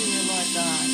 Lord God.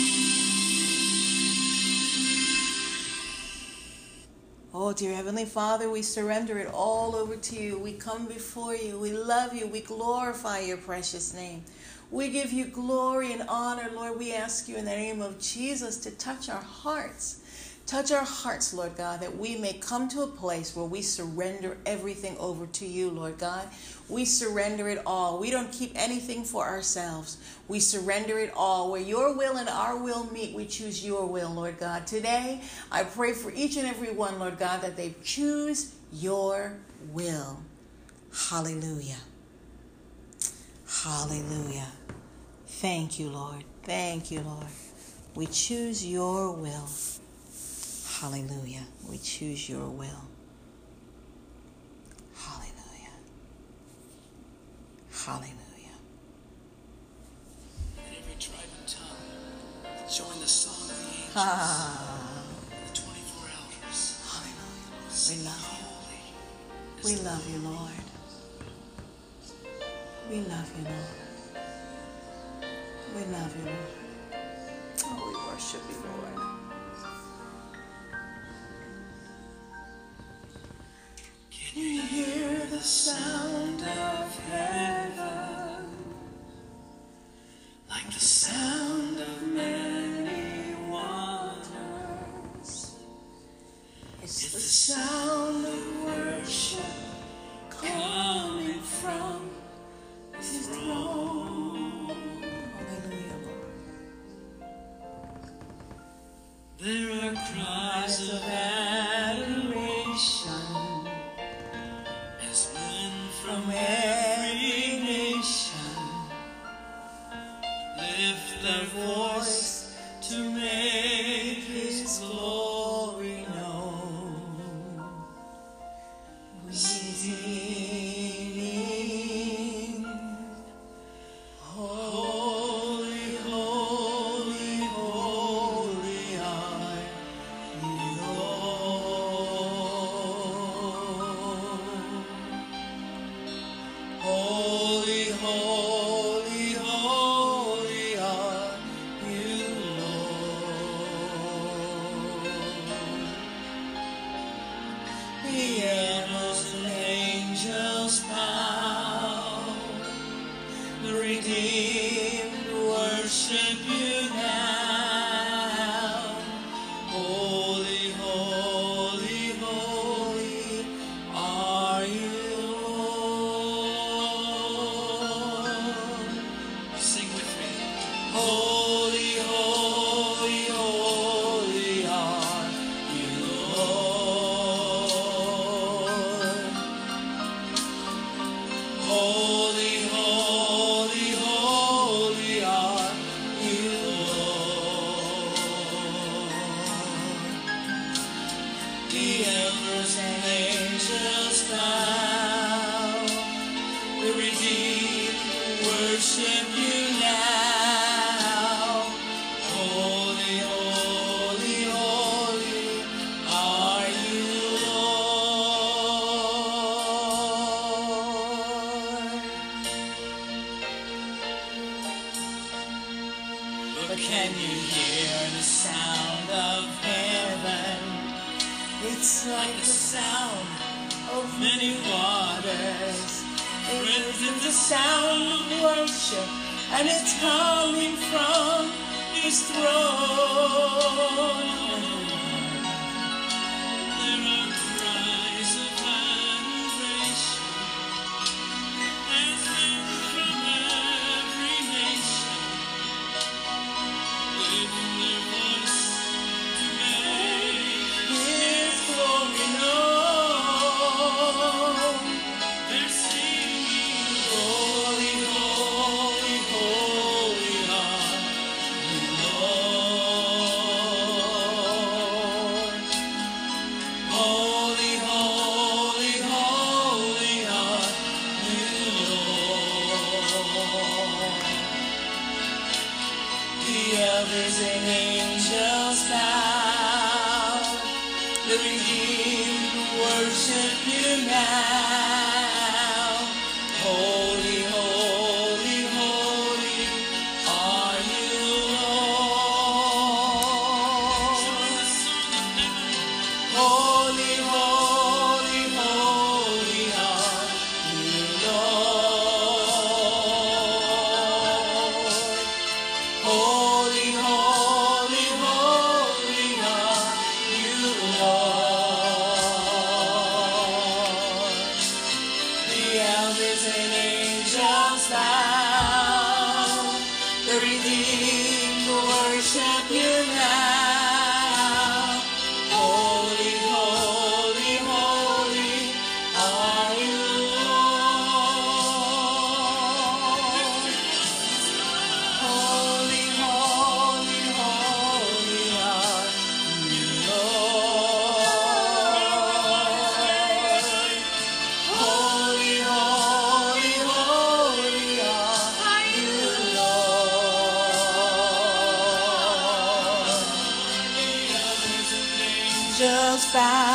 Oh, dear Heavenly Father, we surrender it all over to you. We come before you. We love you. We glorify your precious name. We give you glory and honor, Lord. We ask you in the name of Jesus to touch our hearts. Touch our hearts, Lord God, that we may come to a place where we surrender everything over to you, Lord God. We surrender it all. We don't keep anything for ourselves. We surrender it all. Where your will and our will meet, we choose your will, Lord God. Today, I pray for each and every one, Lord God, that they choose your will. Hallelujah. Hallelujah. Thank you, Lord. Thank you, Lord. We choose your will. Hallelujah. We choose your will. Hallelujah. Hallelujah. And every tribe and tongue join the song of the angels. Ah, The 24 elders. hallelujah. We Sing love you. holy. We love you, Lord. We love you, Lord. We love you, Lord. Oh, we worship you, Lord. You hear the sound of heaven? Like the sound of many waters. It's the the sound of worship coming from his throne. There are cries of adoration every nation lift their voice to make bow.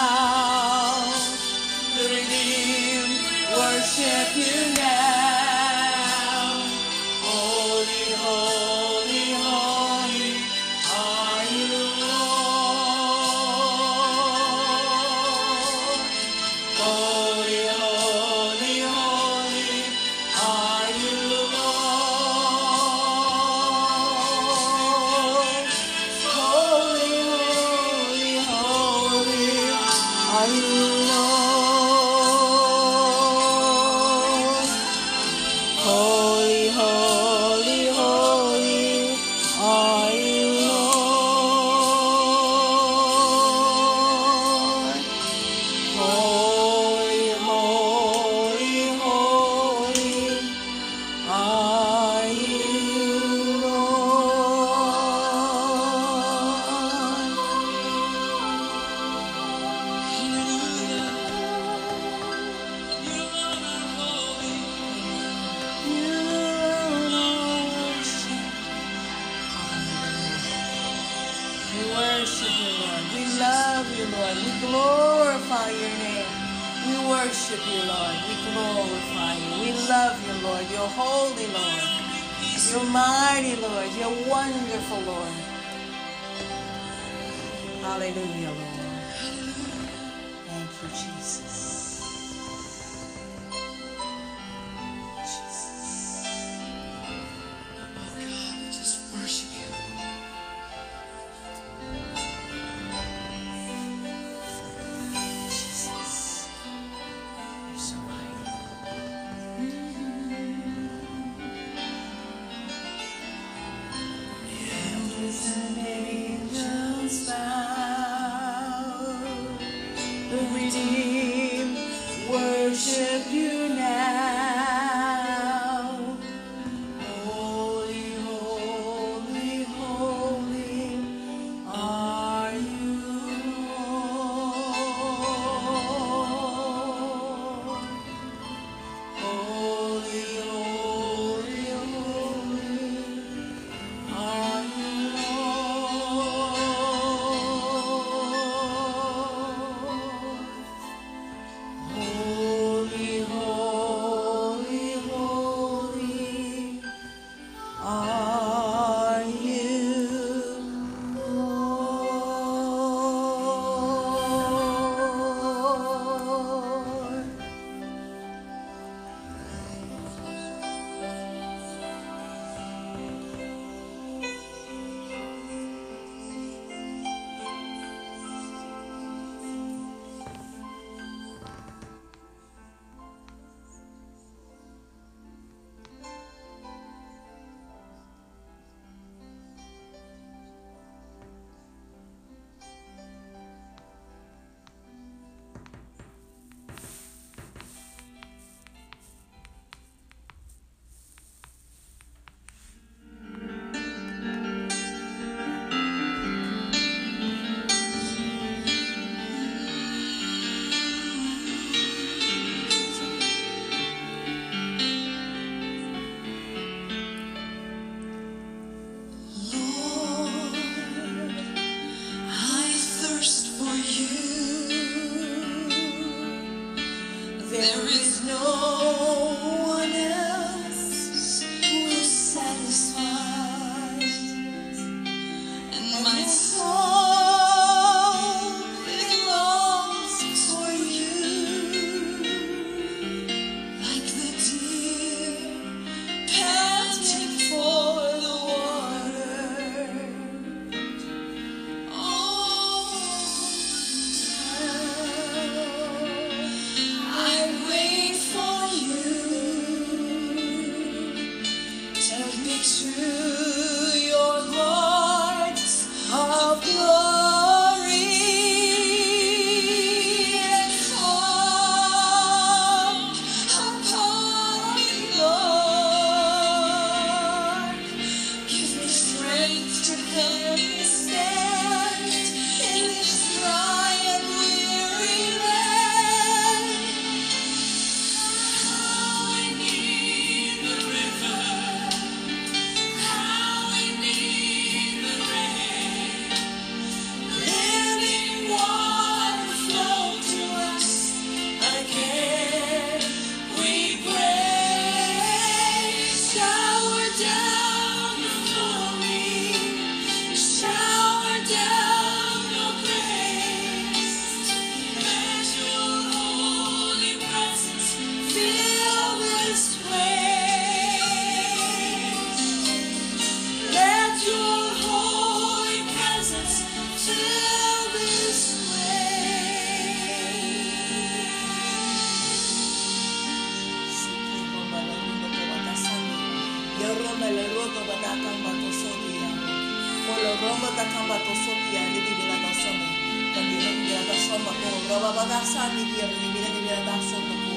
bata kamba to sopi ya di bila da somo kandi na bila da somo ko raba bata sani ki libi bila bila da somo ko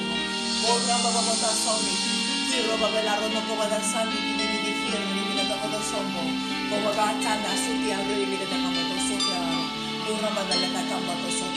ko raba bata somi ki raba bela rono ko bata sani ki libi di fier libi bila da bata somo ko bata kanda sopi ya libi bila da kamba to sopi ya ko raba bela kamba to sopi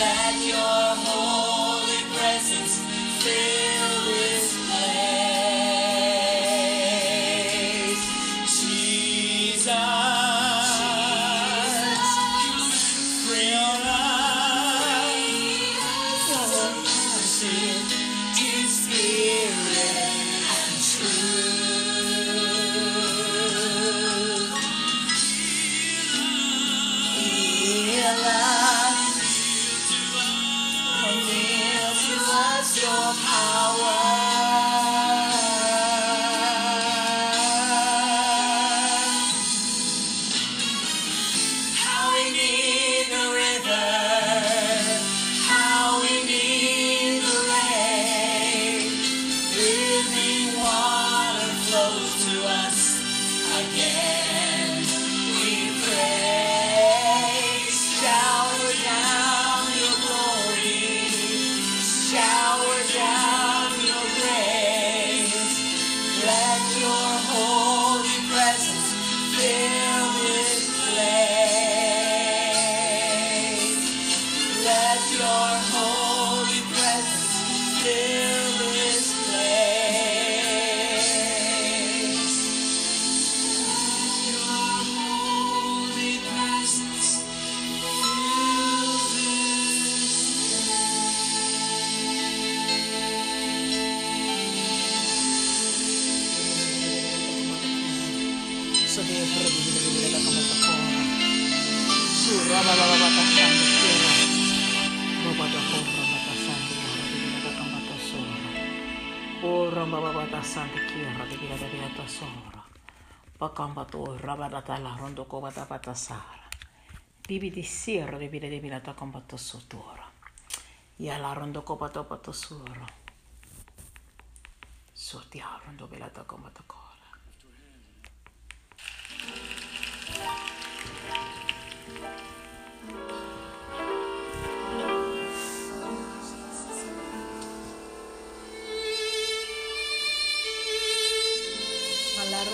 Pakamba to rabadata la rondo kobata pata sara. Bibi di siro di bile di bilata combatto sotoro e la rondo kobato pato suro sorti a rondo bilata combatto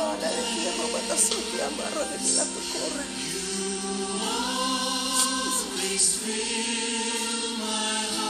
Father, in tidak mau of Sophia Maro, the Milato fill my heart.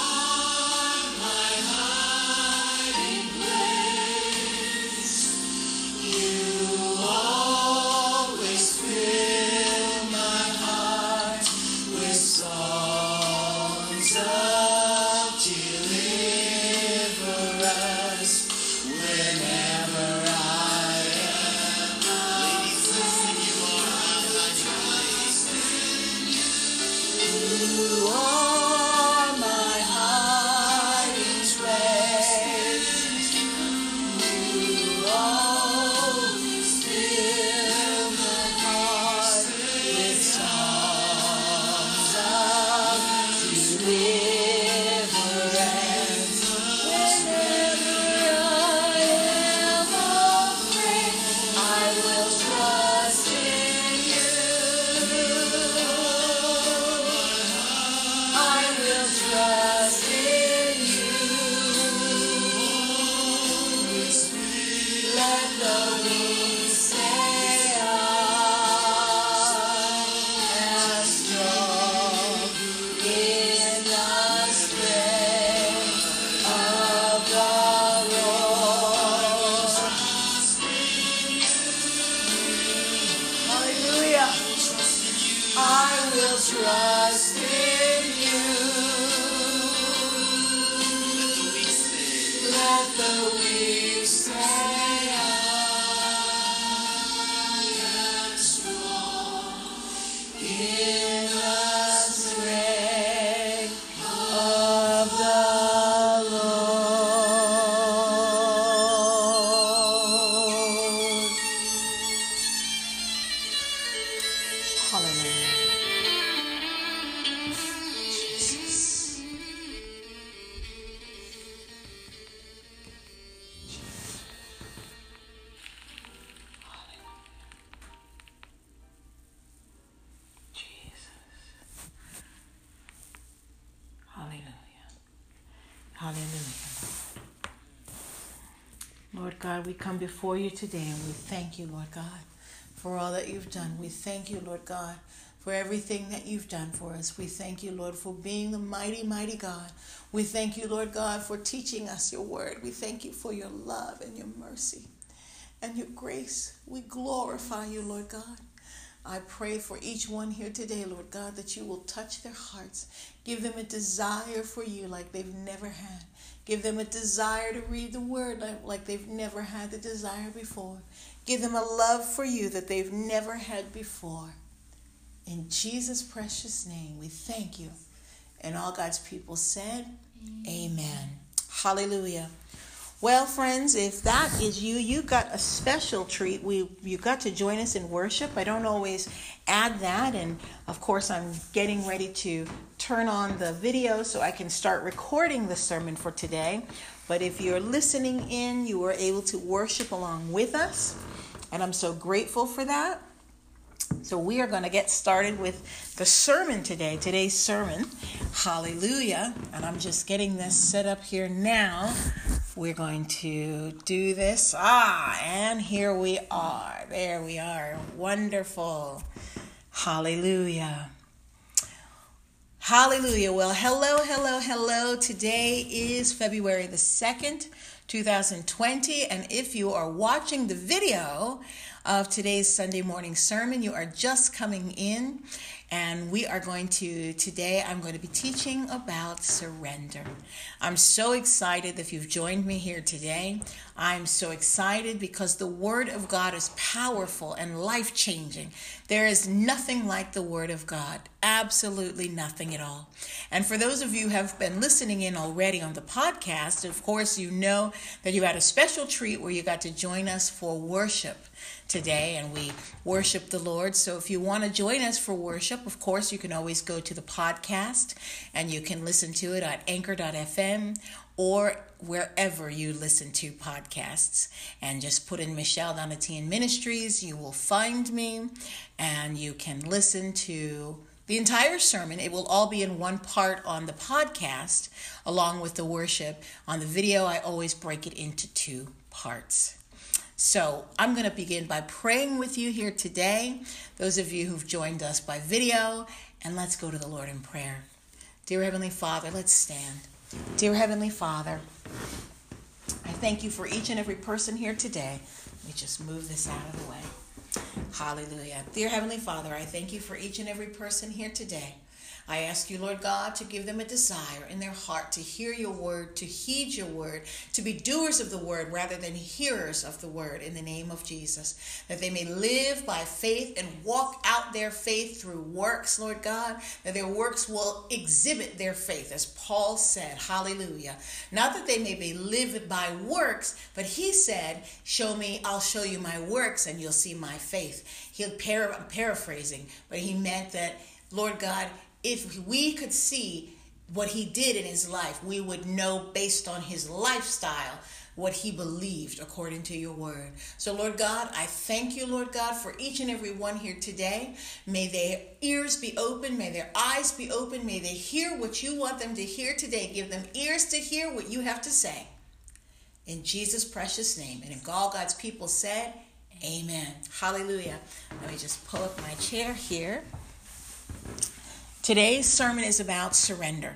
God, we come before you today and we thank you, Lord God, for all that you've done. We thank you, Lord God, for everything that you've done for us. We thank you, Lord, for being the mighty, mighty God. We thank you, Lord God, for teaching us your word. We thank you for your love and your mercy and your grace. We glorify you, Lord God. I pray for each one here today, Lord God, that you will touch their hearts. Give them a desire for you like they've never had. Give them a desire to read the word like, they've never had the desire before. Give them a love for you that they've never had before. In Jesus' precious name, we thank you. And all God's people said, Amen. Hallelujah. Well, friends, if that is you, you got a special treat. We you got to join us in worship. I don't always add that, and of course, I'm getting ready to turn on the video so I can start recording the sermon for today. But if you're listening in, you are able to worship along with us, and I'm so grateful for that. So we are going to get started with the sermon today. Today's sermon, Hallelujah, and I'm just getting this set up here now we're going to do this. Ah, and here we are. There we are. Wonderful. Hallelujah. Hallelujah. Well, hello, hello, hello. Today is February the 2nd, 2020. And if you are watching the video of today's Sunday morning sermon, you are just coming in and we are going to, today, I'm going to be teaching about surrender. I'm so excited if you've joined me here today. I'm so excited because the Word of God is powerful and life changing. There is nothing like the Word of God, absolutely nothing at all. And for those of you who have been listening in already on the podcast, of course, you know that you had a special treat where you got to join us for worship today and we worship the Lord. So if you want to join us for worship, of course, you can always go to the podcast and you can listen to it at anchor.fm or wherever you listen to podcasts and just put in Michelle Donatien Ministries. You will find me and you can listen to the entire sermon. It will all be in one part on the podcast along with the worship. On the video, I always break it into two parts. So I'm going to begin by praying with you here today, those of you who've joined us by video, and let's go to the Lord in prayer. Dear Heavenly Father, let's stand. Dear Heavenly Father, I thank you for each and every person here today. Let me just move this out of the way. Hallelujah. Dear Heavenly Father, I thank you for each and every person here today. I ask you, Lord God, to give them a desire in their heart to hear your word, to heed your word, to be doers of the word rather than hearers of the word in the name of Jesus. That they may live by faith and walk out their faith through works, Lord God, that their works will exhibit their faith, as Paul said. Hallelujah. Not that they may be lived by works, but he said, Show me, I'll show you my works, and you'll see my faith. He'll par- I'm paraphrasing, but he meant that, Lord God, if we could see what he did in his life, we would know based on his lifestyle what he believed according to your word. So, Lord God, I thank you, Lord God, for each and every one here today. May their ears be open, may their eyes be open, may they hear what you want them to hear today. Give them ears to hear what you have to say. In Jesus' precious name. And if all God's people said, Amen. Hallelujah. Let me just pull up my chair here. Today's sermon is about surrender.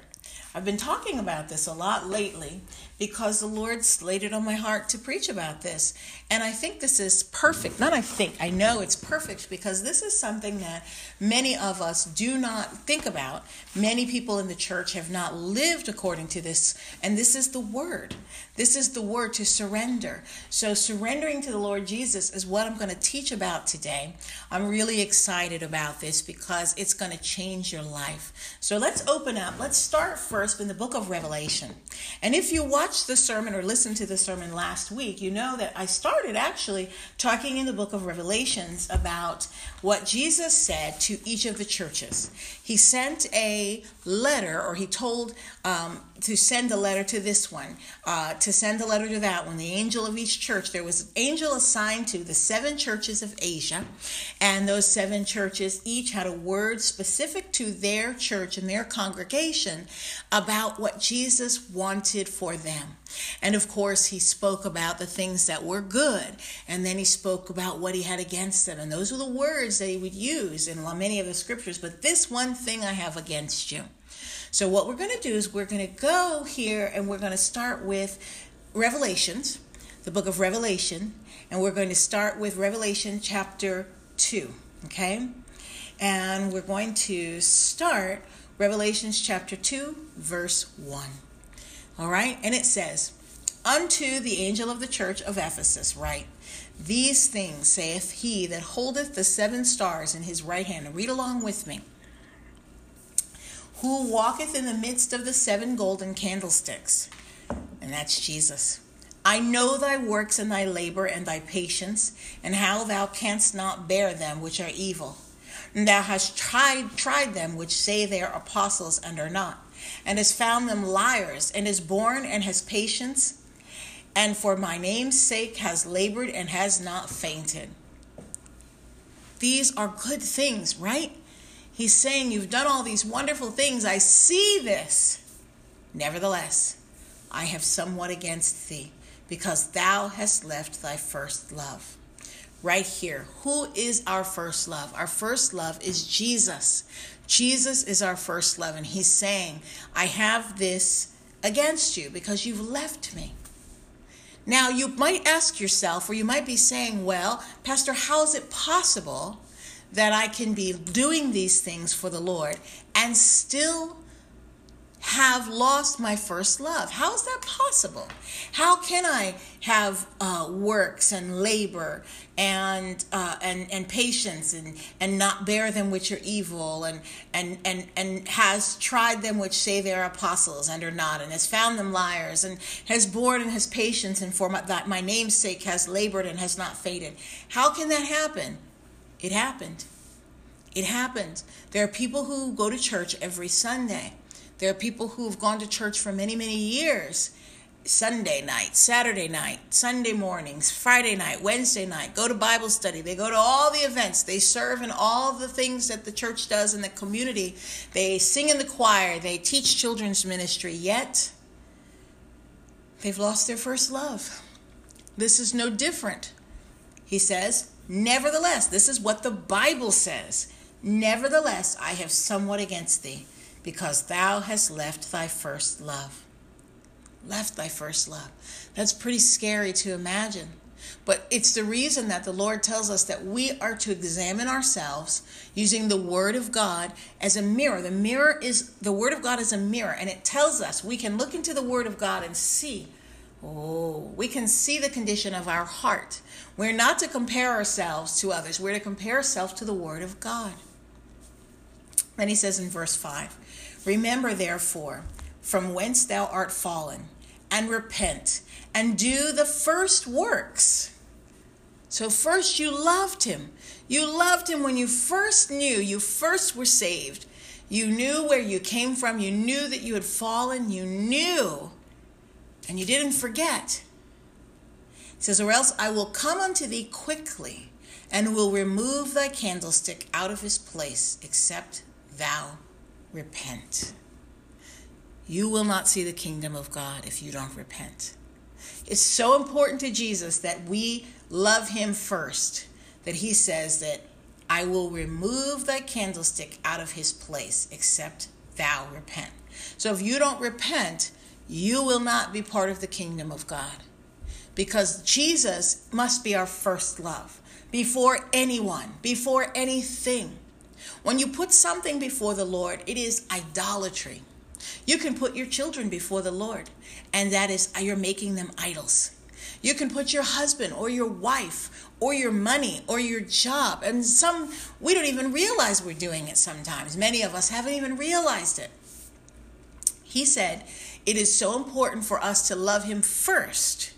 I've been talking about this a lot lately because the Lord laid it on my heart to preach about this. And I think this is perfect. Not I think, I know it's perfect because this is something that many of us do not think about. Many people in the church have not lived according to this. And this is the word. This is the word to surrender. So, surrendering to the Lord Jesus is what I'm going to teach about today. I'm really excited about this because it's going to change your life. So, let's open up. Let's start first in the book of Revelation. And if you watch watched the sermon or listened to the sermon last week, you know that I started actually talking in the book of Revelations about what Jesus said to each of the churches. He sent a letter, or he told um, to send a letter to this one, uh, to send a letter to that one, the angel of each church. There was an angel assigned to the seven churches of Asia, and those seven churches each had a word specific to their church and their congregation about what Jesus wanted for them. And of course, he spoke about the things that were good, and then he spoke about what he had against them. And those were the words that he would use in many of the scriptures. But this one thing I have against you. So, what we're going to do is we're going to go here and we're going to start with Revelations, the book of Revelation, and we're going to start with Revelation chapter 2, okay? And we're going to start Revelations chapter 2, verse 1. All right? And it says, Unto the angel of the church of Ephesus, write, These things saith he that holdeth the seven stars in his right hand. And read along with me who walketh in the midst of the seven golden candlesticks. And that's Jesus. I know thy works and thy labor and thy patience, and how thou canst not bear them which are evil. And thou hast tried, tried them which say they are apostles and are not, and hast found them liars, and is born and has patience, and for my name's sake has labored and has not fainted. These are good things, right? He's saying, You've done all these wonderful things. I see this. Nevertheless, I have somewhat against thee, because thou hast left thy first love. Right here, who is our first love? Our first love is Jesus. Jesus is our first love, and he's saying, I have this against you because you've left me. Now, you might ask yourself, or you might be saying, Well, Pastor, how is it possible that I can be doing these things for the Lord and still have lost my first love. How is that possible? How can I have uh, works and labor and uh, and and patience and and not bear them which are evil and and and and has tried them which say they are apostles and are not and has found them liars and has borne and has patience and for my, that my name's sake has labored and has not faded. How can that happen? It happened. It happened. There are people who go to church every Sunday there are people who have gone to church for many, many years. Sunday night, Saturday night, Sunday mornings, Friday night, Wednesday night, go to Bible study. They go to all the events. They serve in all the things that the church does in the community. They sing in the choir. They teach children's ministry. Yet, they've lost their first love. This is no different. He says, Nevertheless, this is what the Bible says. Nevertheless, I have somewhat against thee because thou hast left thy first love. Left thy first love. That's pretty scary to imagine. But it's the reason that the Lord tells us that we are to examine ourselves using the Word of God as a mirror. The mirror is, the Word of God is a mirror, and it tells us we can look into the Word of God and see. Oh, we can see the condition of our heart. We're not to compare ourselves to others, we're to compare ourselves to the Word of God. Then he says in verse 5 Remember, therefore, from whence thou art fallen, and repent, and do the first works. So, first you loved him. You loved him when you first knew, you first were saved. You knew where you came from. You knew that you had fallen. You knew, and you didn't forget. It says, Or else I will come unto thee quickly, and will remove thy candlestick out of his place, except thou repent. You will not see the kingdom of God if you don't repent. It's so important to Jesus that we love him first, that he says that I will remove thy candlestick out of his place, except thou repent. So if you don't repent, you will not be part of the kingdom of God. Because Jesus must be our first love before anyone, before anything. When you put something before the Lord, it is idolatry. You can put your children before the Lord, and that is you're making them idols. You can put your husband or your wife or your money or your job. And some, we don't even realize we're doing it sometimes. Many of us haven't even realized it. He said, It is so important for us to love Him first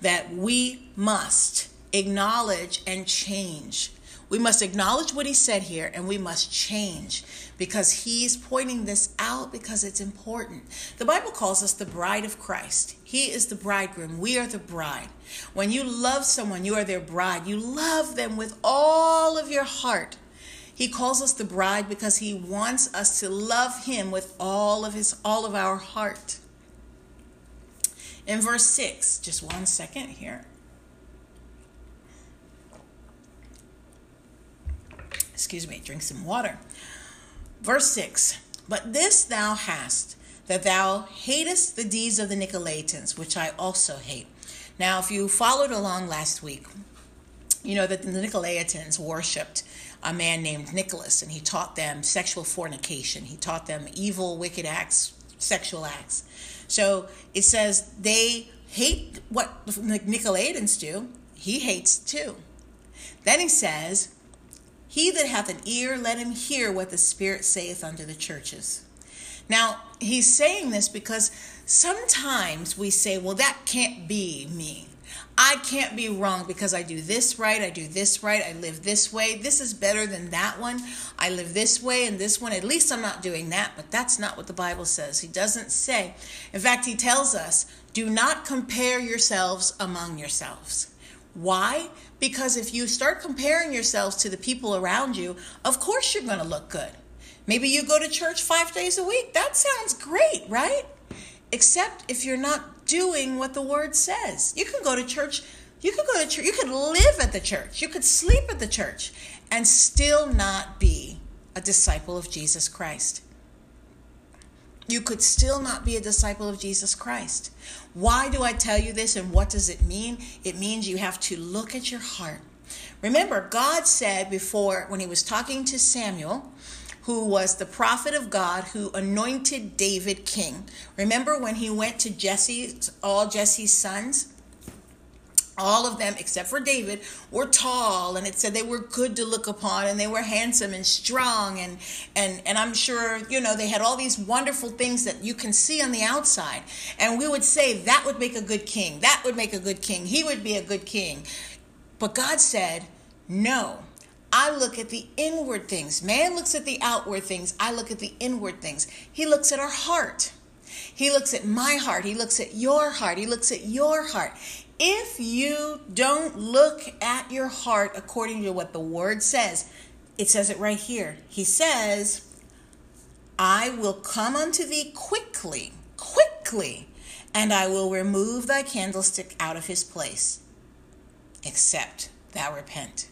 that we must acknowledge and change we must acknowledge what he said here and we must change because he's pointing this out because it's important. The Bible calls us the bride of Christ. He is the bridegroom. We are the bride. When you love someone, you are their bride. You love them with all of your heart. He calls us the bride because he wants us to love him with all of his all of our heart. In verse 6, just one second here. Excuse me, drink some water. Verse 6 But this thou hast, that thou hatest the deeds of the Nicolaitans, which I also hate. Now, if you followed along last week, you know that the Nicolaitans worshipped a man named Nicholas, and he taught them sexual fornication. He taught them evil, wicked acts, sexual acts. So it says they hate what the Nicolaitans do, he hates too. Then he says, he that hath an ear, let him hear what the Spirit saith unto the churches. Now, he's saying this because sometimes we say, well, that can't be me. I can't be wrong because I do this right, I do this right, I live this way. This is better than that one. I live this way and this one. At least I'm not doing that, but that's not what the Bible says. He doesn't say. In fact, he tells us, do not compare yourselves among yourselves. Why? Because if you start comparing yourselves to the people around you, of course you're going to look good. Maybe you go to church five days a week. That sounds great, right? except if you're not doing what the word says. You can go to church, you could go to church, you could live at the church, you could sleep at the church, and still not be a disciple of Jesus Christ. You could still not be a disciple of Jesus Christ. Why do I tell you this and what does it mean? It means you have to look at your heart. Remember, God said before, when he was talking to Samuel, who was the prophet of God who anointed David king. Remember when he went to Jesse, all Jesse's sons? All of them except for David were tall and it said they were good to look upon and they were handsome and strong and and and I'm sure you know they had all these wonderful things that you can see on the outside. And we would say that would make a good king. That would make a good king. He would be a good king. But God said no. I look at the inward things. Man looks at the outward things. I look at the inward things. He looks at our heart. He looks at my heart. He looks at your heart. He looks at your heart. If you don't look at your heart according to what the word says, it says it right here. He says, I will come unto thee quickly, quickly, and I will remove thy candlestick out of his place, except thou repent.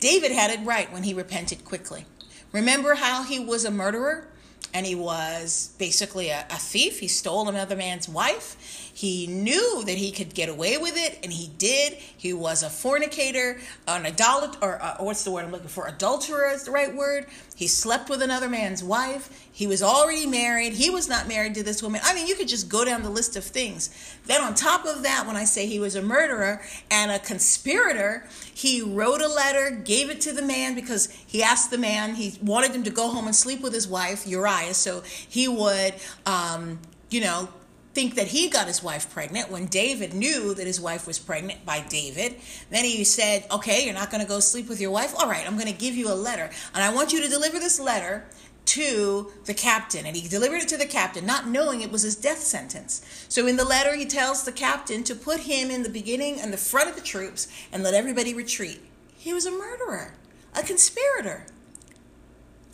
David had it right when he repented quickly. Remember how he was a murderer? and he was basically a, a, thief. He stole another man's wife. He knew that he could get away with it, and he did. He was a fornicator, an adult, or uh, what's the word I'm looking for? Adulterer is the right word. He slept with another man's wife. He was already married. He was not married to this woman. I mean, you could just go down the list of things. Then, on top of that, when I say he was a murderer and a conspirator, he wrote a letter, gave it to the man because he asked the man, he wanted him to go home and sleep with his wife, Uriah, so he would, um, you know, think that he got his wife pregnant when David knew that his wife was pregnant by David. Then he said, Okay, you're not going to go sleep with your wife? All right, I'm going to give you a letter. And I want you to deliver this letter to the captain. And he delivered it to the captain, not knowing it was his death sentence. So in the letter, he tells the captain to put him in the beginning and the front of the troops and let everybody retreat. He was a murderer, a conspirator,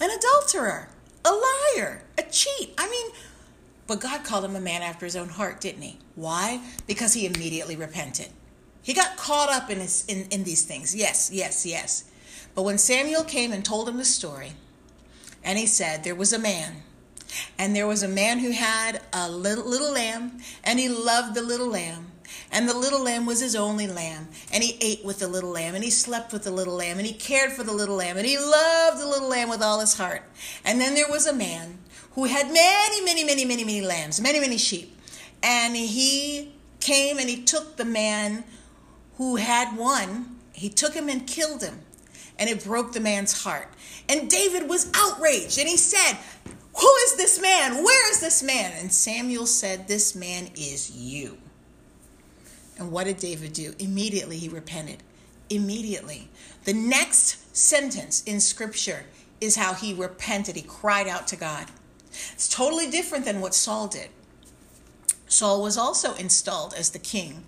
an adulterer, a liar, a cheat. I mean, but God called him a man after his own heart, didn't he? Why? Because he immediately repented. He got caught up in, his, in, in these things. Yes, yes, yes. But when Samuel came and told him the story, and he said, There was a man, and there was a man who had a little, little lamb, and he loved the little lamb. And the little lamb was his only lamb. And he ate with the little lamb, and he slept with the little lamb, and he cared for the little lamb, and he loved the little lamb with all his heart. And then there was a man who had many, many, many, many, many lambs, many, many sheep. And he came and he took the man who had one, he took him and killed him. And it broke the man's heart. And David was outraged and he said, Who is this man? Where is this man? And Samuel said, This man is you. And what did David do? Immediately he repented. Immediately. The next sentence in scripture is how he repented. He cried out to God. It's totally different than what Saul did. Saul was also installed as the king.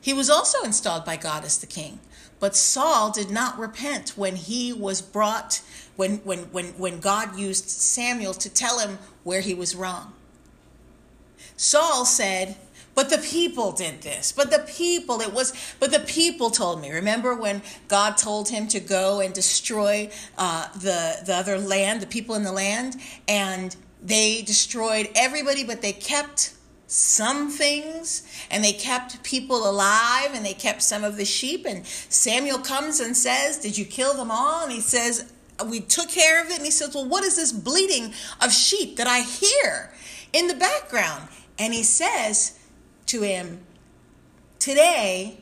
He was also installed by God as the king. But Saul did not repent when he was brought, when, when, when, when God used Samuel to tell him where he was wrong. Saul said, but the people did this. But the people, it was, but the people told me. Remember when God told him to go and destroy uh, the, the other land, the people in the land? And they destroyed everybody, but they kept some things and they kept people alive and they kept some of the sheep. And Samuel comes and says, Did you kill them all? And he says, We took care of it. And he says, Well, what is this bleating of sheep that I hear in the background? And he says, to him, Today,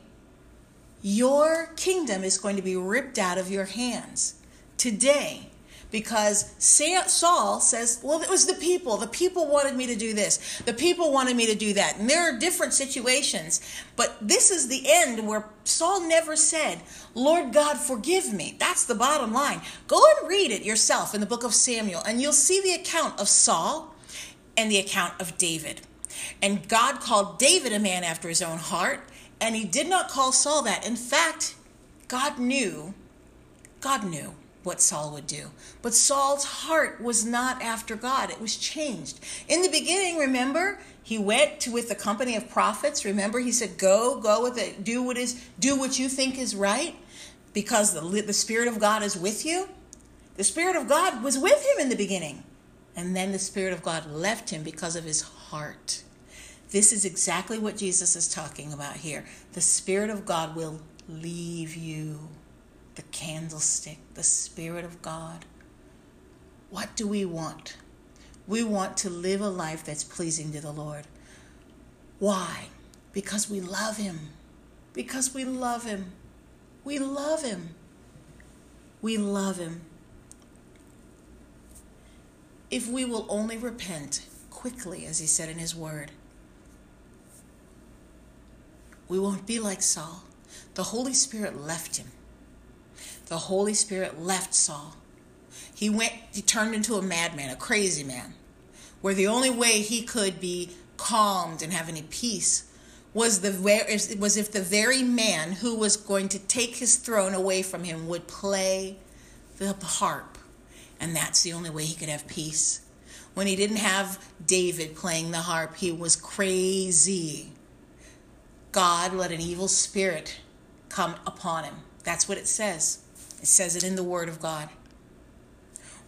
your kingdom is going to be ripped out of your hands. Today. Because Saul says, Well, it was the people. The people wanted me to do this. The people wanted me to do that. And there are different situations. But this is the end where Saul never said, Lord God, forgive me. That's the bottom line. Go and read it yourself in the book of Samuel, and you'll see the account of Saul and the account of David. And God called David a man after his own heart, and he did not call Saul that. In fact, God knew, God knew what Saul would do. But Saul's heart was not after God, it was changed. In the beginning, remember, He went to with the company of prophets. Remember, he said, "Go, go with it. Do what is do what you think is right, because the the Spirit of God is with you." The Spirit of God was with him in the beginning, and then the Spirit of God left him because of his heart. This is exactly what Jesus is talking about here. The Spirit of God will leave you. The candlestick, the Spirit of God. What do we want? We want to live a life that's pleasing to the Lord. Why? Because we love Him. Because we love Him. We love Him. We love Him. If we will only repent quickly, as He said in His Word, we won't be like Saul. The Holy Spirit left him. The Holy Spirit left Saul. He went, he turned into a madman, a crazy man, where the only way he could be calmed and have any peace was the was if the very man who was going to take his throne away from him would play the harp, and that's the only way he could have peace. When he didn't have David playing the harp, he was crazy. God let an evil spirit come upon him. That's what it says. It says it in the Word of God.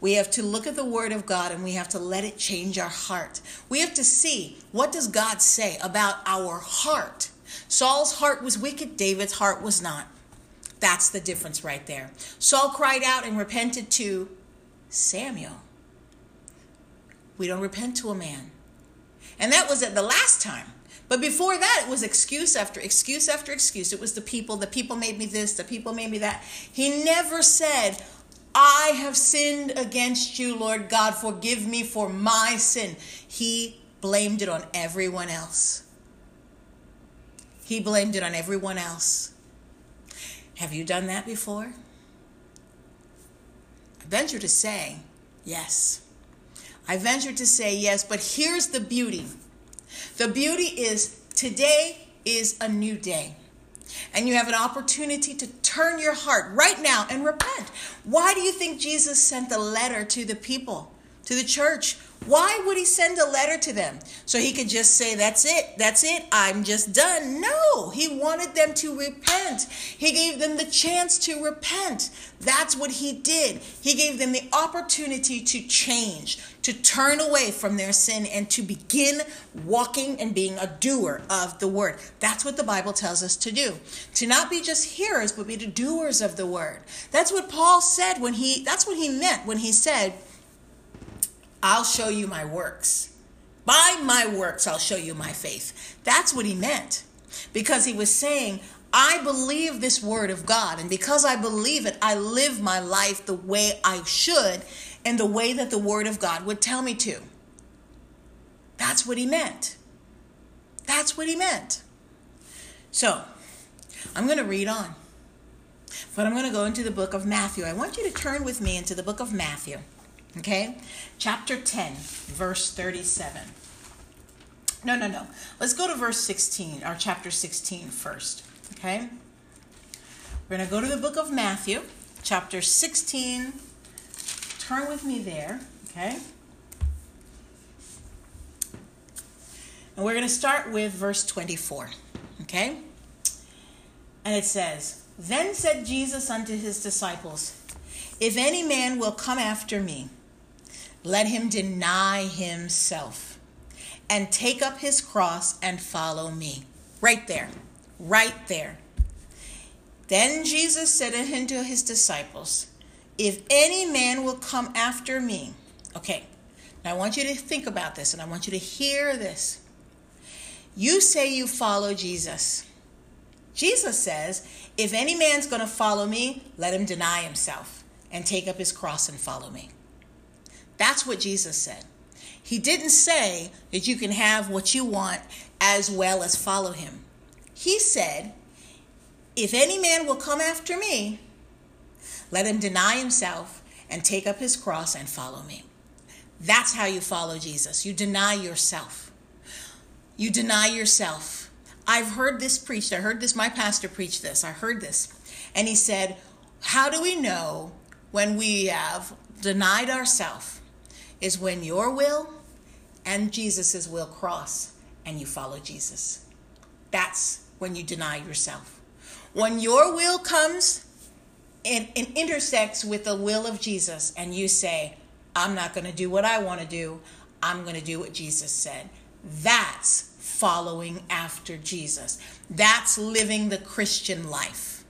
We have to look at the Word of God and we have to let it change our heart. We have to see what does God say about our heart. Saul's heart was wicked, David's heart was not. That's the difference right there. Saul cried out and repented to Samuel. We don't repent to a man. And that was at the last time. But before that, it was excuse after excuse after excuse. It was the people. The people made me this. The people made me that. He never said, I have sinned against you, Lord God. Forgive me for my sin. He blamed it on everyone else. He blamed it on everyone else. Have you done that before? I venture to say yes. I venture to say yes, but here's the beauty the beauty is today is a new day. And you have an opportunity to turn your heart right now and repent. Why do you think Jesus sent the letter to the people, to the church? Why would he send a letter to them? So he could just say, That's it, that's it, I'm just done. No, he wanted them to repent. He gave them the chance to repent. That's what he did. He gave them the opportunity to change, to turn away from their sin, and to begin walking and being a doer of the word. That's what the Bible tells us to do. To not be just hearers, but be the doers of the word. That's what Paul said when he, that's what he meant when he said, I'll show you my works. By my works, I'll show you my faith. That's what he meant. Because he was saying, I believe this word of God. And because I believe it, I live my life the way I should and the way that the word of God would tell me to. That's what he meant. That's what he meant. So, I'm going to read on. But I'm going to go into the book of Matthew. I want you to turn with me into the book of Matthew. Okay? Chapter 10, verse 37. No, no, no. Let's go to verse 16, or chapter 16 first. Okay? We're going to go to the book of Matthew, chapter 16. Turn with me there. Okay? And we're going to start with verse 24. Okay? And it says, Then said Jesus unto his disciples, If any man will come after me, let him deny himself and take up his cross and follow me. Right there. Right there. Then Jesus said unto his disciples, If any man will come after me, okay, now I want you to think about this and I want you to hear this. You say you follow Jesus. Jesus says, If any man's going to follow me, let him deny himself and take up his cross and follow me. That's what Jesus said. He didn't say that you can have what you want as well as follow him. He said, If any man will come after me, let him deny himself and take up his cross and follow me. That's how you follow Jesus. You deny yourself. You deny yourself. I've heard this preached. I heard this, my pastor preached this. I heard this. And he said, How do we know when we have denied ourselves? Is when your will and Jesus' will cross and you follow Jesus. That's when you deny yourself. When your will comes and, and intersects with the will of Jesus, and you say, I'm not going to do what I want to do, I'm going to do what Jesus said. That's following after Jesus. That's living the Christian life.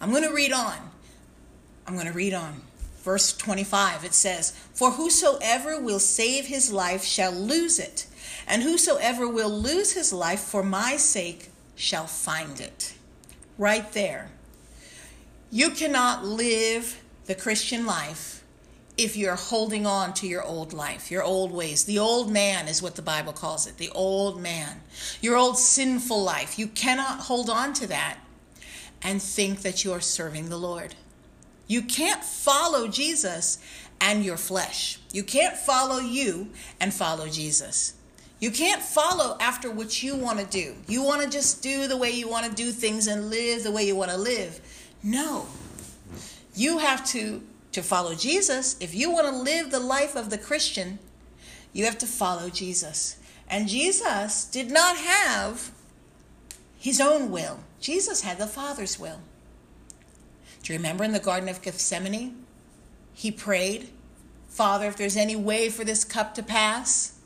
I'm going to read on. I'm going to read on. Verse 25, it says, For whosoever will save his life shall lose it, and whosoever will lose his life for my sake shall find it. Right there. You cannot live the Christian life if you're holding on to your old life, your old ways. The old man is what the Bible calls it, the old man. Your old sinful life. You cannot hold on to that and think that you are serving the Lord. You can't follow Jesus and your flesh. You can't follow you and follow Jesus. You can't follow after what you want to do. You want to just do the way you want to do things and live the way you want to live. No. You have to to follow Jesus. If you want to live the life of the Christian, you have to follow Jesus. And Jesus did not have his own will. Jesus had the Father's will. Do you remember in the Garden of Gethsemane? He prayed, Father, if there's any way for this cup to pass,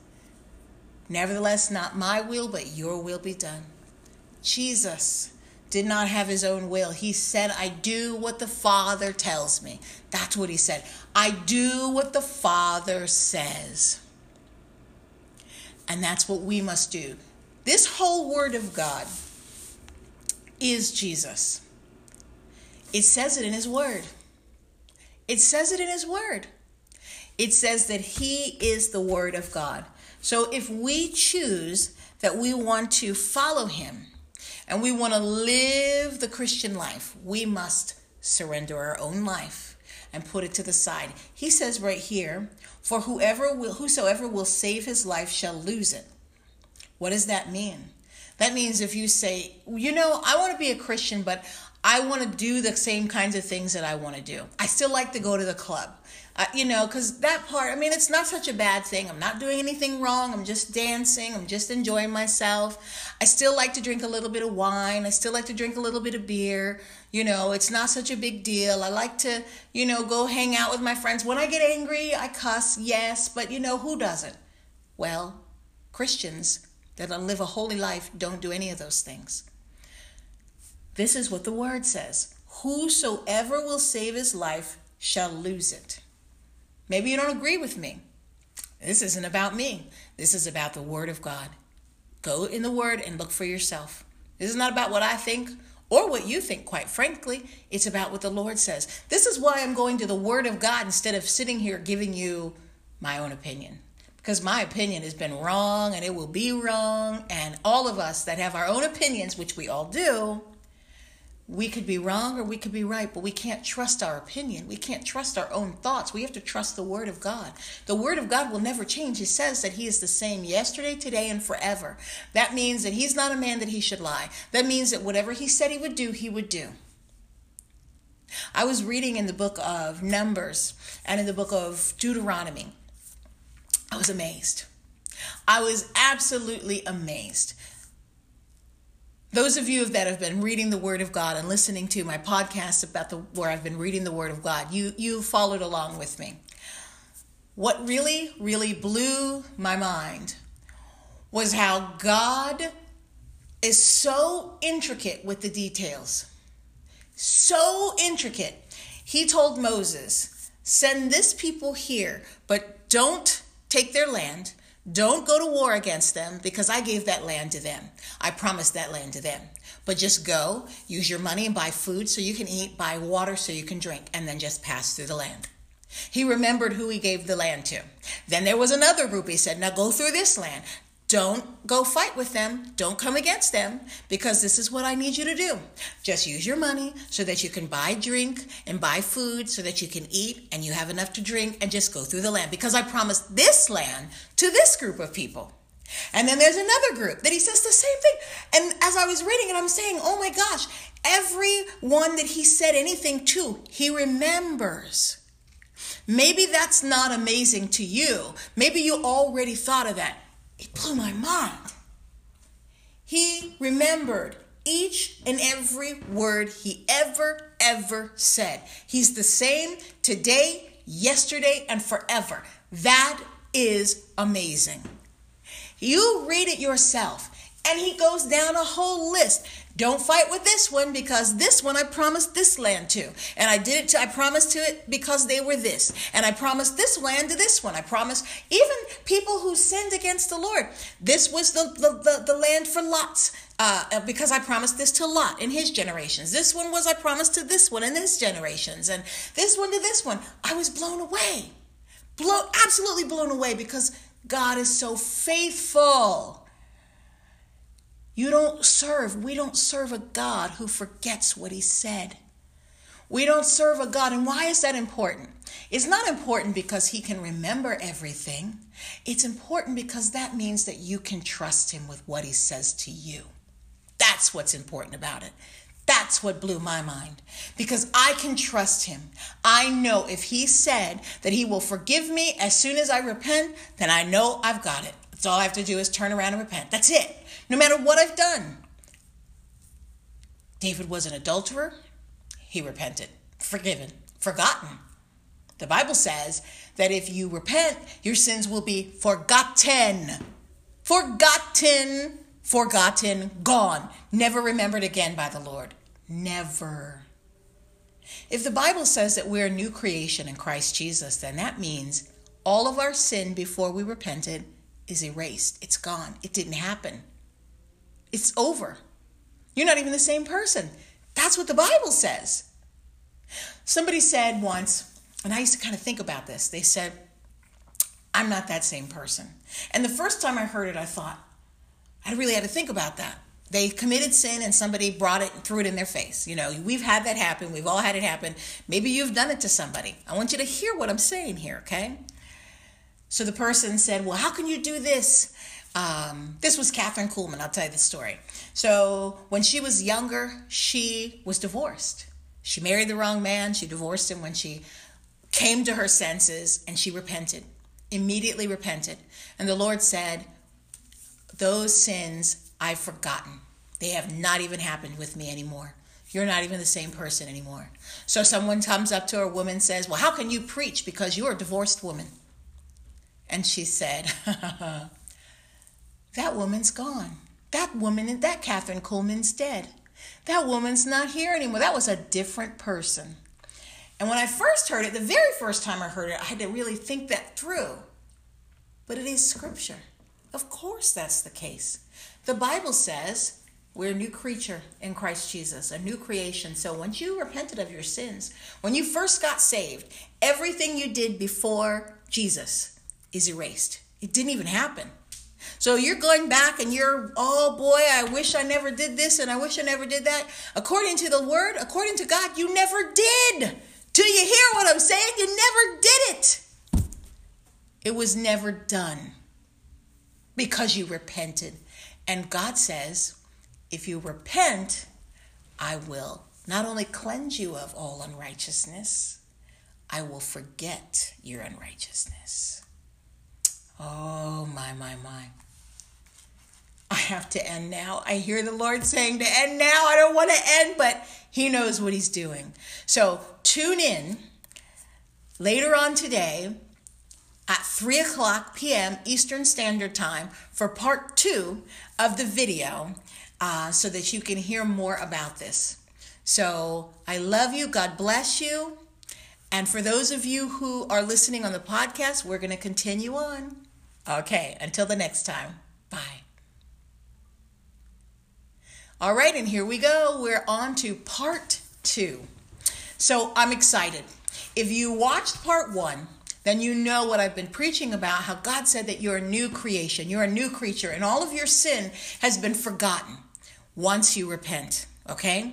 nevertheless, not my will, but your will be done. Jesus did not have his own will. He said, I do what the Father tells me. That's what he said. I do what the Father says. And that's what we must do. This whole Word of God is Jesus. It says it in His Word. It says it in His Word. It says that He is the Word of God. So if we choose that we want to follow Him and we want to live the Christian life, we must surrender our own life and put it to the side. He says right here, for whoever will whosoever will save his life shall lose it. What does that mean? That means if you say, you know, I want to be a Christian, but I want to do the same kinds of things that I want to do. I still like to go to the club. Uh, you know, because that part, I mean, it's not such a bad thing. I'm not doing anything wrong. I'm just dancing. I'm just enjoying myself. I still like to drink a little bit of wine. I still like to drink a little bit of beer. You know, it's not such a big deal. I like to, you know, go hang out with my friends. When I get angry, I cuss, yes, but you know, who doesn't? Well, Christians that live a holy life don't do any of those things. This is what the word says Whosoever will save his life shall lose it. Maybe you don't agree with me. This isn't about me. This is about the Word of God. Go in the Word and look for yourself. This is not about what I think or what you think, quite frankly. It's about what the Lord says. This is why I'm going to the Word of God instead of sitting here giving you my own opinion. Because my opinion has been wrong and it will be wrong. And all of us that have our own opinions, which we all do, we could be wrong or we could be right, but we can't trust our opinion. We can't trust our own thoughts. We have to trust the Word of God. The Word of God will never change. He says that He is the same yesterday, today, and forever. That means that He's not a man that He should lie. That means that whatever He said He would do, He would do. I was reading in the book of Numbers and in the book of Deuteronomy. I was amazed. I was absolutely amazed those of you that have been reading the Word of God and listening to my podcast about the where I've been reading the Word of God, you you followed along with me. What really, really blew my mind was how God is so intricate with the details. So intricate. He told Moses, send this people here, but don't take their land don't go to war against them because I gave that land to them. I promised that land to them. But just go, use your money and buy food so you can eat, buy water so you can drink, and then just pass through the land. He remembered who he gave the land to. Then there was another group. He said, Now go through this land. Don't go fight with them. Don't come against them because this is what I need you to do. Just use your money so that you can buy drink and buy food so that you can eat and you have enough to drink and just go through the land because I promised this land to this group of people. And then there's another group that he says the same thing. And as I was reading it, I'm saying, oh my gosh, everyone that he said anything to, he remembers. Maybe that's not amazing to you. Maybe you already thought of that. It blew my mind. He remembered each and every word he ever, ever said. He's the same today, yesterday, and forever. That is amazing. You read it yourself, and he goes down a whole list. Don't fight with this one because this one I promised this land to. And I did it to, I promised to it because they were this. And I promised this land to this one. I promised even people who sinned against the Lord. This was the, the, the, the land for lots. Uh, because I promised this to Lot in his generations. This one was I promised to this one in his generations, and this one to this one. I was blown away, blown absolutely blown away because God is so faithful. You don't serve, we don't serve a God who forgets what he said. We don't serve a God. And why is that important? It's not important because he can remember everything. It's important because that means that you can trust him with what he says to you. That's what's important about it. That's what blew my mind because I can trust him. I know if he said that he will forgive me as soon as I repent, then I know I've got it. That's all I have to do is turn around and repent. That's it no matter what I've done. David was an adulterer. He repented, forgiven, forgotten. The Bible says that if you repent, your sins will be forgotten. Forgotten, forgotten, gone, never remembered again by the Lord. Never. If the Bible says that we're a new creation in Christ Jesus, then that means all of our sin before we repented is erased. It's gone. It didn't happen. It's over. You're not even the same person. That's what the Bible says. Somebody said once, and I used to kind of think about this, they said, I'm not that same person. And the first time I heard it, I thought, I really had to think about that. They committed sin and somebody brought it and threw it in their face. You know, we've had that happen. We've all had it happen. Maybe you've done it to somebody. I want you to hear what I'm saying here, okay? So the person said, Well, how can you do this? Um, this was Kathryn Kuhlman. I'll tell you the story. So when she was younger, she was divorced. She married the wrong man. She divorced him when she came to her senses and she repented, immediately repented. And the Lord said, Those sins I've forgotten. They have not even happened with me anymore. You're not even the same person anymore. So someone comes up to her, a woman says, Well, how can you preach because you're a divorced woman? And she said, That woman's gone. That woman, that Kathryn Kuhlman's dead. That woman's not here anymore. That was a different person. And when I first heard it, the very first time I heard it, I had to really think that through. But it is scripture. Of course, that's the case. The Bible says we're a new creature in Christ Jesus, a new creation. So once you repented of your sins, when you first got saved, everything you did before Jesus is erased. It didn't even happen. So you're going back and you're, oh boy, I wish I never did this and I wish I never did that. According to the word, according to God, you never did. Do you hear what I'm saying? You never did it. It was never done because you repented. And God says, if you repent, I will not only cleanse you of all unrighteousness, I will forget your unrighteousness. Oh, my, my, my. I have to end now. I hear the Lord saying to end now. I don't want to end, but He knows what He's doing. So tune in later on today at 3 o'clock p.m. Eastern Standard Time for part two of the video uh, so that you can hear more about this. So I love you. God bless you. And for those of you who are listening on the podcast, we're going to continue on. Okay, until the next time. Bye. All right, and here we go. We're on to part two. So I'm excited. If you watched part one, then you know what I've been preaching about how God said that you're a new creation, you're a new creature, and all of your sin has been forgotten once you repent. Okay?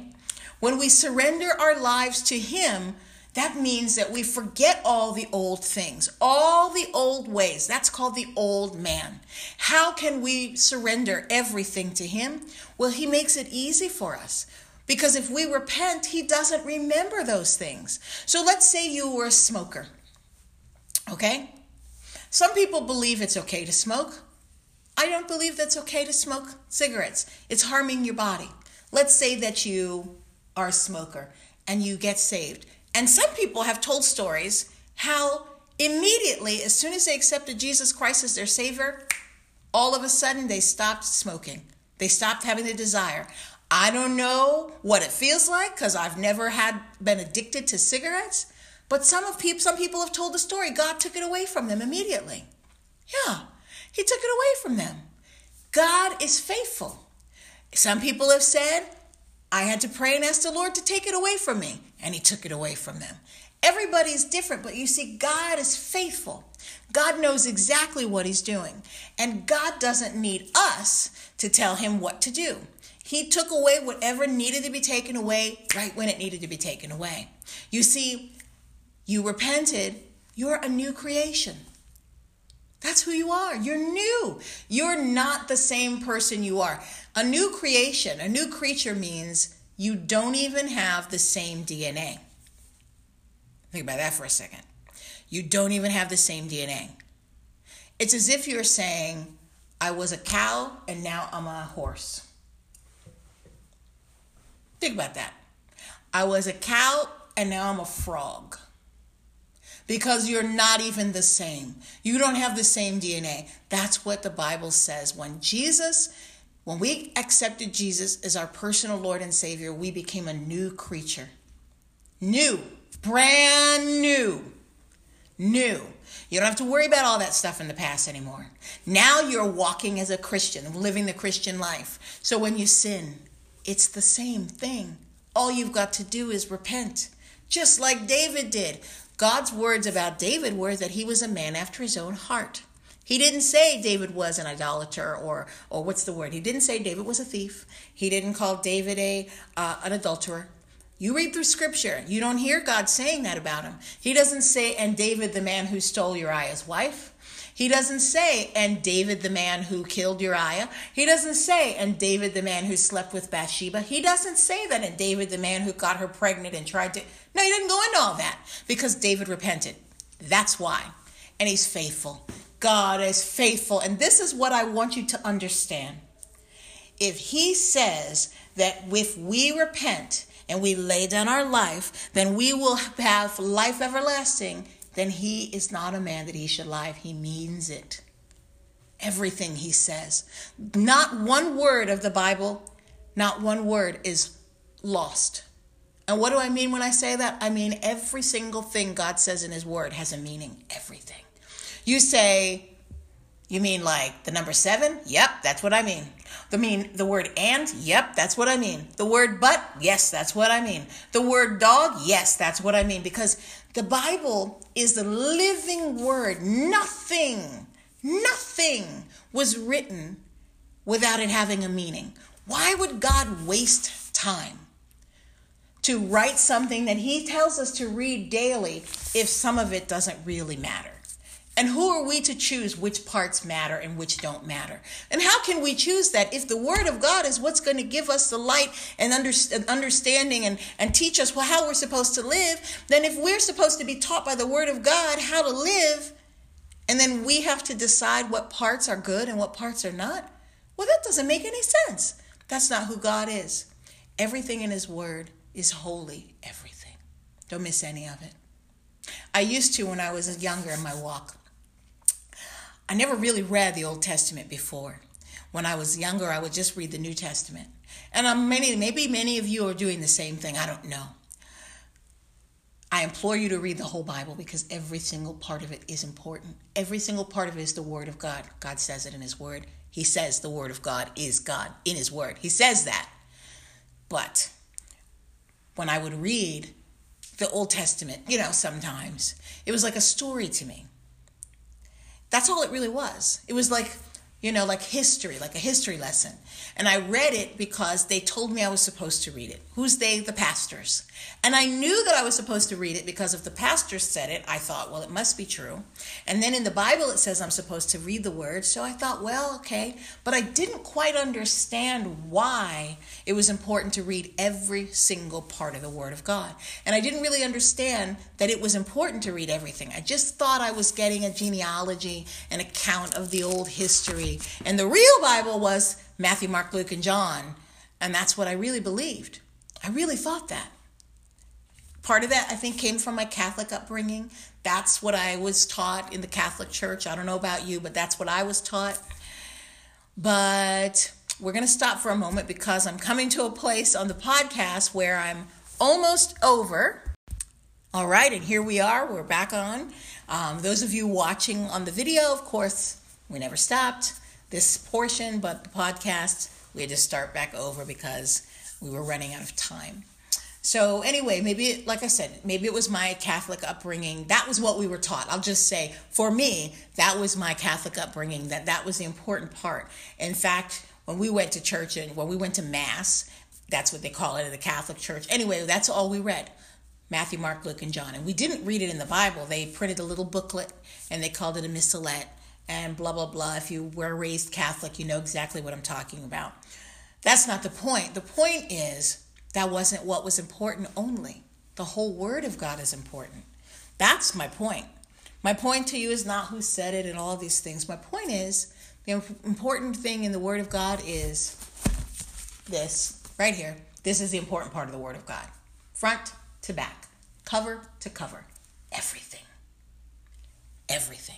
When we surrender our lives to Him, that means that we forget all the old things, all the old ways. That's called the old man. How can we surrender everything to Him? Well, He makes it easy for us. Because if we repent, He doesn't remember those things. So let's say you were a smoker. Okay? Some people believe it's okay to smoke. I don't believe that's okay to smoke cigarettes. It's harming your body. Let's say that you are a smoker and you get saved. And some people have told stories how immediately, as soon as they accepted Jesus Christ as their Savior, all of a sudden they stopped smoking. They stopped having the desire. I don't know what it feels like because I've never had been addicted to cigarettes. But some of people, some people have told the story. God took it away from them immediately. Yeah, He took it away from them. God is faithful. Some people have said, I had to pray and ask the Lord to take it away from me, and He took it away from them. Everybody is different, but you see, God is faithful. God knows exactly what He's doing, and God doesn't need us to tell Him what to do. He took away whatever needed to be taken away right when it needed to be taken away. You see, you repented, you're a new creation. That's who you are. You're new. You're not the same person you are. A new creation, a new creature means you don't even have the same DNA. Think about that for a second. You don't even have the same DNA. It's as if you're saying, I was a cow and now I'm a horse. Think about that. I was a cow and now I'm a frog because you're not even the same. You don't have the same DNA. That's what the Bible says. When Jesus, when we accepted Jesus as our personal Lord and Savior, we became a new creature. New, brand new, new. You don't have to worry about all that stuff in the past anymore. Now you're walking as a Christian, living the Christian life. So when you sin, it's the same thing. All you've got to do is repent, just like David did. God's words about David were that he was a man after his own heart. He didn't say David was an idolater or or what's the word? He didn't say David was a thief. He didn't call David a uh, an adulterer. You read through scripture, you don't hear God saying that about him. He doesn't say and David the man who stole Uriah's wife. He doesn't say, and David the man who killed Uriah. He doesn't say, and David the man who slept with Bathsheba. He doesn't say that, and David the man who got her pregnant and tried to. No, he didn't go into all that because David repented. That's why. And he's faithful. God is faithful. And this is what I want you to understand. If he says that if we repent and we lay down our life, then we will have life everlasting then he is not a man that he should lie. He means it. Everything he says. Not one word of the Bible, not one word is lost. And what do I mean when I say that? I mean every single thing God says in his word has a meaning. Everything. You say, you mean like the number seven? Yep, that's what I mean. The mean the word and? Yep, that's what I mean. The word but? Yes, that's what I mean. The word dog? Yes, that's what I mean. Because the Bible is the living word. Nothing, nothing was written without it having a meaning. Why would God waste time to write something that He tells us to read daily if some of it doesn't really matter? And who are we to choose which parts matter and which don't matter? And how can we choose that if the Word of God is what's going to give us the light and understanding and, and teach us how we're supposed to live? Then, if we're supposed to be taught by the Word of God how to live, and then we have to decide what parts are good and what parts are not, well, that doesn't make any sense. That's not who God is. Everything in His Word is holy, everything. Don't miss any of it. I used to when I was younger in my walk. I never really read the Old Testament before. When I was younger, I would just read the New Testament. And um, many, maybe many of you are doing the same thing. I don't know. I implore you to read the whole Bible because every single part of it is important. Every single part of it is the Word of God. God says it in His Word. He says the Word of God is God in His Word. He says that. But when I would read the Old Testament, you know, sometimes it was like a story to me. That's all it really was. It was like, you know, like history, like a history lesson. And I read it because they told me I was supposed to read it. Who's they? The pastors. And I knew that I was supposed to read it because if the pastors said it, I thought, well, it must be true. And then in the Bible, it says I'm supposed to read the word. So I thought, well, okay. But I didn't quite understand why it was important to read every single part of the word of God. And I didn't really understand that it was important to read everything. I just thought I was getting a genealogy, an account of the old history. And the real Bible was Matthew, Mark, Luke, and John. And that's what I really believed. I really thought that. Part of that, I think, came from my Catholic upbringing. That's what I was taught in the Catholic Church. I don't know about you, but that's what I was taught. But we're going to stop for a moment because I'm coming to a place on the podcast where I'm almost over. All right, and here we are. We're back on. Um, those of you watching on the video, of course, we never stopped this portion, but the podcast, we had to start back over because we were running out of time. So, anyway, maybe, like I said, maybe it was my Catholic upbringing. That was what we were taught. I'll just say, for me, that was my Catholic upbringing, that that was the important part. In fact, when we went to church and when we went to Mass, that's what they call it in the Catholic Church. Anyway, that's all we read Matthew, Mark, Luke, and John. And we didn't read it in the Bible. They printed a little booklet and they called it a missalette and blah, blah, blah. If you were raised Catholic, you know exactly what I'm talking about. That's not the point. The point is, that wasn't what was important only. The whole Word of God is important. That's my point. My point to you is not who said it and all these things. My point is the important thing in the Word of God is this right here. This is the important part of the Word of God front to back, cover to cover, everything. Everything.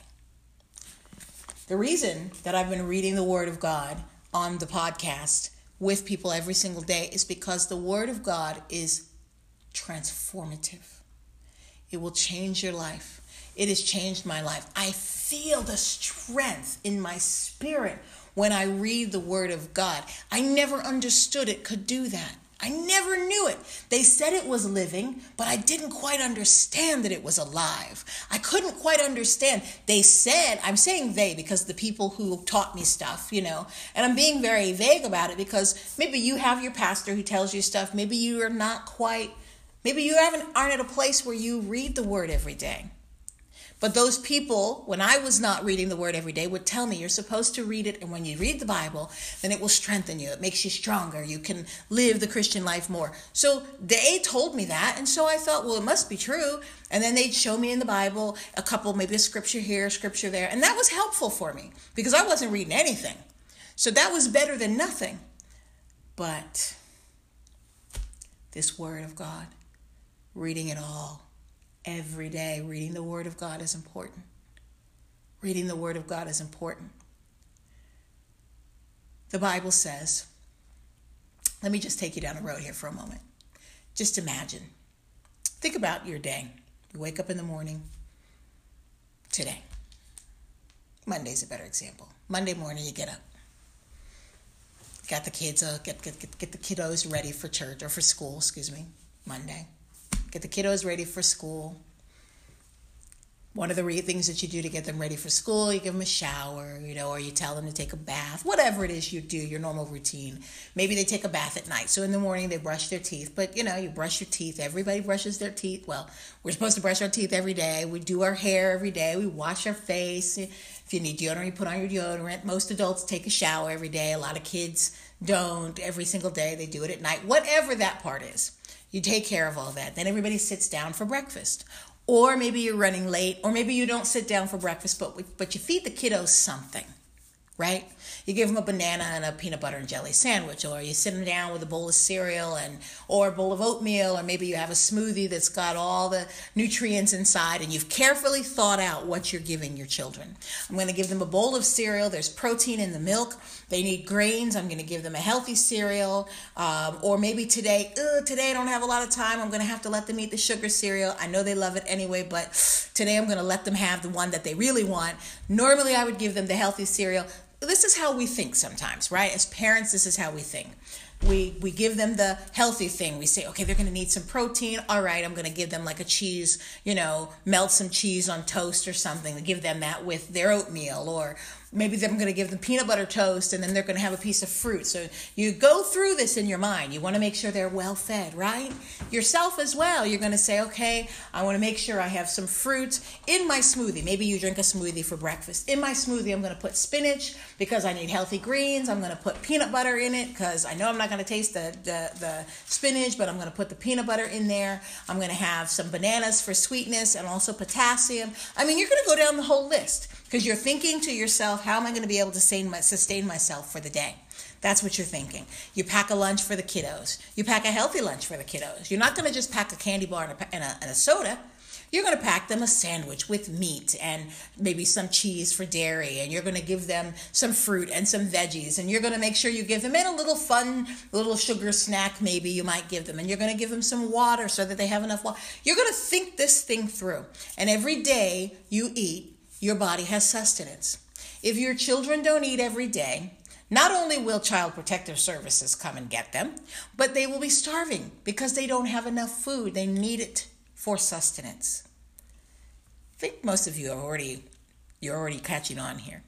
The reason that I've been reading the Word of God on the podcast with people every single day is because the Word of God is transformative. It will change your life. It has changed my life. I feel the strength in my spirit when I read the Word of God. I never understood it could do that. I never knew it. They said it was living, but I didn't quite understand that it was alive. I couldn't quite understand. They said, I'm saying they because the people who taught me stuff, you know, and I'm being very vague about it because maybe you have your pastor who tells you stuff. Maybe you are not quite, maybe you haven't, aren't at a place where you read the word every day. But those people, when I was not reading the word every day, would tell me you're supposed to read it. And when you read the Bible, then it will strengthen you. It makes you stronger. You can live the Christian life more. So they told me that. And so I thought, well, it must be true. And then they'd show me in the Bible a couple, maybe a scripture here, scripture there. And that was helpful for me because I wasn't reading anything. So that was better than nothing. But this word of God, reading it all, every day. Reading the Word of God is important. Reading the Word of God is important. The Bible says, let me just take you down the road here for a moment. Just imagine. Think about your day. You wake up in the morning today. Monday's a better example. Monday morning, you get up. Got the kids, get, get, get, get the kiddos ready for church or for school, excuse me, Monday get the kiddos ready for school. One of the re- things that you do to get them ready for school, you give them a shower, you know, or you tell them to take a bath, whatever it is you do, your normal routine. Maybe they take a bath at night. So in the morning they brush their teeth, but you know, you brush your teeth. Everybody brushes their teeth. Well, we're supposed to brush our teeth every day. We do our hair every day. We wash our face. If you need deodorant, you put on your deodorant. Most adults take a shower every day. A lot of kids don't every single day. They do it at night. Whatever that part is. You take care of all that. Then everybody sits down for breakfast. Or maybe you're running late, or maybe you don't sit down for breakfast, but, but you feed the kiddos something right? You give them a banana and a peanut butter and jelly sandwich, or you sit them down with a bowl of cereal and or a bowl of oatmeal, or maybe you have a smoothie that's got all the nutrients inside, and you've carefully thought out what you're giving your children. I'm going to give them a bowl of cereal. There's protein in the milk. They need grains. I'm going to give them a healthy cereal, um, or maybe today, today I don't have a lot of time. I'm going to have to let them eat the sugar cereal. I know they love it anyway, but today I'm going to let them have the one that they really want. Normally, I would give them the healthy cereal this is how we think sometimes, right? As parents, this is how we think. We we give them the healthy thing. We say, okay, they're going to need some protein. All right, I'm going to give them like a cheese, you know, melt some cheese on toast or something. Give them that with their oatmeal or maybe I'm going to give them peanut butter toast and then they're going to have a piece of fruit. So you go through this in your mind. You want to make sure they're well fed, right? Yourself as well. You're going to say, okay, I want to make sure I have some fruit in my smoothie. Maybe you drink a smoothie for breakfast. In my smoothie, I'm going to put spinach because I need healthy greens. I'm going to put peanut butter in it because I know I'm not going to taste the, the, the spinach, but I'm going to put the peanut butter in there. I'm going to have some bananas for sweetness and also potassium. I mean, you're going to go down the whole list Because you're thinking to yourself, how am I going to be able to sustain myself for the day? That's what you're thinking. You pack a lunch for the kiddos. You pack a healthy lunch for the kiddos. You're not going to just pack a candy bar and a, and a, and a soda. You're going to pack them a sandwich with meat and maybe some cheese for dairy, and you're going to give them some fruit and some veggies, and you're going to make sure you give them in a little fun little sugar snack, maybe you might give them, and you're going to give them some water so that they have enough water. You're going to think this thing through, and every day you eat, your body has sustenance. If your children don't eat every day, not only will Child Protective Services come and get them, but they will be starving because they don't have enough food. They need it for sustenance. I think most of you are already you're already catching on here.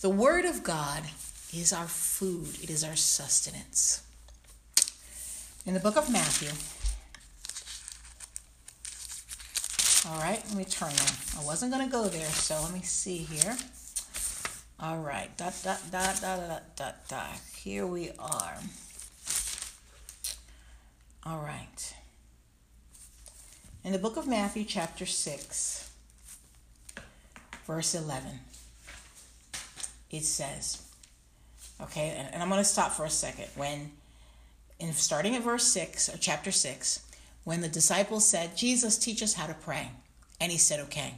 The word of God is our food. It is our sustenance. In the book of Matthew, all right, let me turn there. I wasn't going to go there, so let me see here. All right, dot, dot, dot, dot, dot, dot, dot. Here we are. All right. In the book of Matthew, chapter 6, verse 11, it says, okay, and, and I'm going to stop for a second. When, in starting at verse 6, or chapter 6, when the disciples said, Jesus, teach us how to pray. And he said, okay.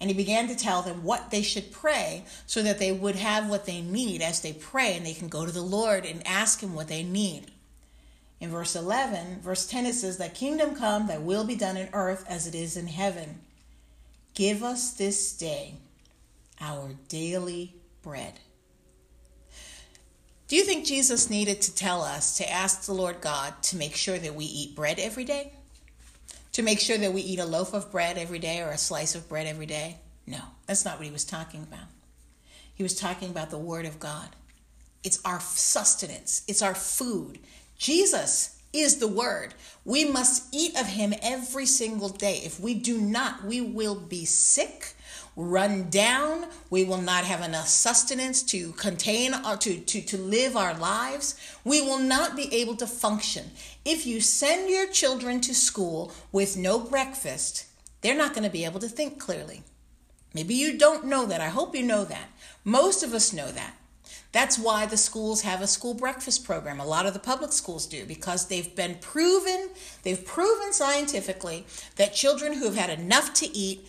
And he began to tell them what they should pray so that they would have what they need as they pray and they can go to the Lord and ask him what they need. In verse 11, verse 10, it says, Thy kingdom come, thy will be done in earth as it is in heaven. Give us this day our daily bread. Do you think Jesus needed to tell us to ask the Lord God to make sure that we eat bread every day? to make sure that we eat a loaf of bread every day or a slice of bread every day? No, that's not what he was talking about. He was talking about the Word of God. It's our sustenance, it's our food. Jesus is the Word. We must eat of Him every single day. If we do not, we will be sick run down. We will not have enough sustenance to contain or to, to, to live our lives. We will not be able to function. If you send your children to school with no breakfast, they're not going to be able to think clearly. Maybe you don't know that. I hope you know that. Most of us know that. That's why the schools have a school breakfast program. A lot of the public schools do because they've been proven, they've proven scientifically that children who have had enough to eat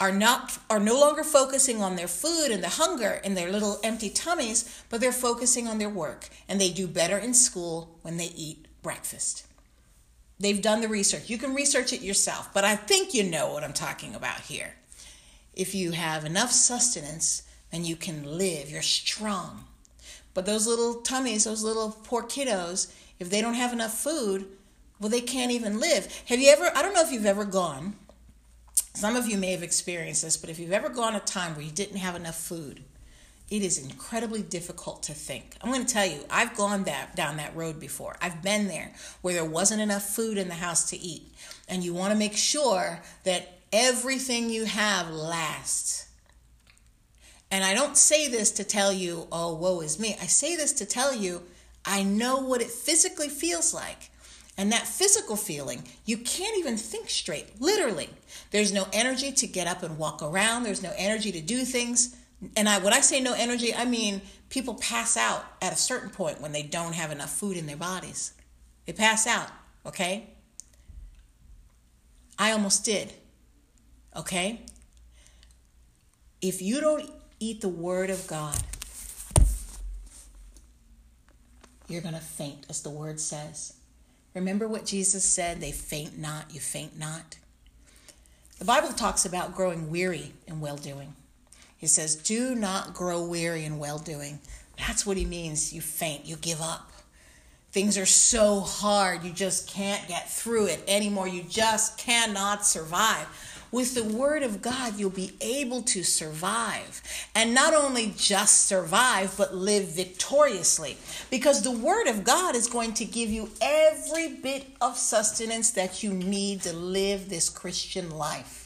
are not are no longer focusing on their food and the hunger and their little empty tummies, but they're focusing on their work and they do better in school when they eat breakfast. They've done the research. You can research it yourself, but I think you know what I'm talking about here. If you have enough sustenance, then you can live. You're strong. But those little tummies, those little poor kiddos, if they don't have enough food, well, they can't even live. Have you ever, I don't know if you've ever gone some of you may have experienced this, but if you've ever gone a time where you didn't have enough food, it is incredibly difficult to think. I'm going to tell you, I've gone that down that road before. I've been there where there wasn't enough food in the house to eat, and you want to make sure that everything you have lasts. And I don't say this to tell you, oh, woe is me. I say this to tell you, I know what it physically feels like. And that physical feeling, you can't even think straight, literally. There's no energy to get up and walk around. There's no energy to do things. And I, when I say no energy, I mean people pass out at a certain point when they don't have enough food in their bodies. They pass out, okay? I almost did, okay? If you don't eat the Word of God, you're going to faint, as the Word says. Remember what Jesus said, they faint not, you faint not. The Bible talks about growing weary in well doing. He says, Do not grow weary in well doing. That's what he means. You faint, you give up. Things are so hard, you just can't get through it anymore. You just cannot survive. With the Word of God, you'll be able to survive. And not only just survive, but live victoriously. Because the Word of God is going to give you every bit of sustenance that you need to live this Christian life.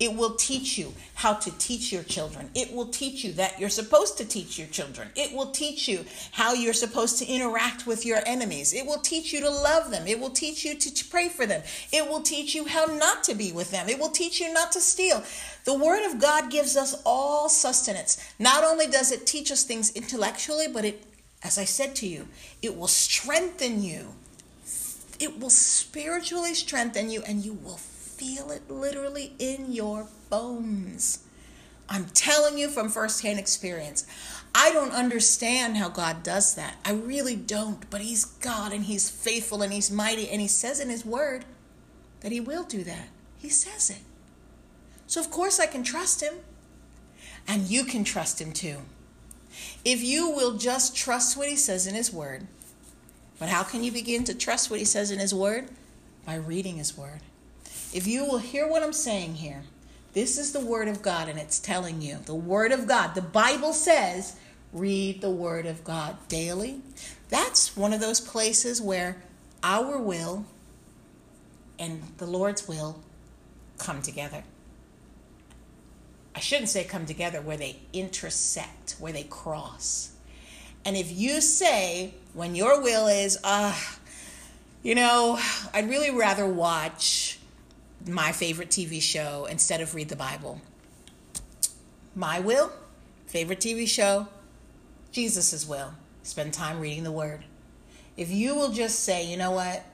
It will teach you how to teach your children. It will teach you that you're supposed to teach your children. It will teach you how you're supposed to interact with your enemies. It will teach you to love them. It will teach you to pray for them. It will teach you how not to be with them. It will teach you not to steal. The Word of God gives us all sustenance. Not only does it teach us things intellectually, but it, as I said to you, it will strengthen you. It will spiritually strengthen you, and you will feel it literally in your bones. I'm telling you from firsthand experience. I don't understand how God does that. I really don't. But He's God and He's faithful and He's mighty. And He says in His Word that He will do that. He says it. So, of course, I can trust Him. And you can trust Him too. If you will just trust what He says in His Word. But how can you begin to trust what He says in His Word? By reading His Word. If you will hear what I'm saying here, this is the Word of God, and it's telling you the Word of God. The Bible says, read the Word of God daily. That's one of those places where our will and the Lord's will come together. I shouldn't say come together, where they intersect, where they cross. And if you say, when your will is, ah, uh, you know, I'd really rather watch my favorite TV show instead of read the Bible. My will, favorite TV show, Jesus' will. Spend time reading the Word. If you will just say, you know what,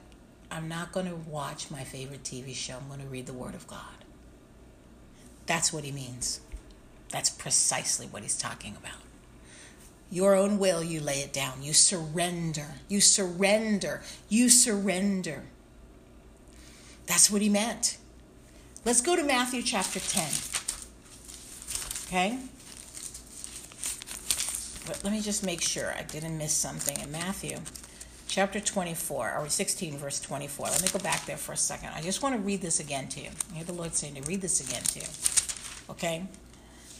I'm not going to watch my favorite TV show, I'm going to read the Word of God. That's what he means. That's precisely what he's talking about. Your own will, you lay it down. You surrender. You surrender. You surrender. That's what he meant. Let's go to Matthew chapter 10. Okay? But let me just make sure I didn't miss something in Matthew chapter 24, or 16, verse 24. Let me go back there for a second. I just want to read this again to you. I hear the Lord saying to read this again to you. Okay?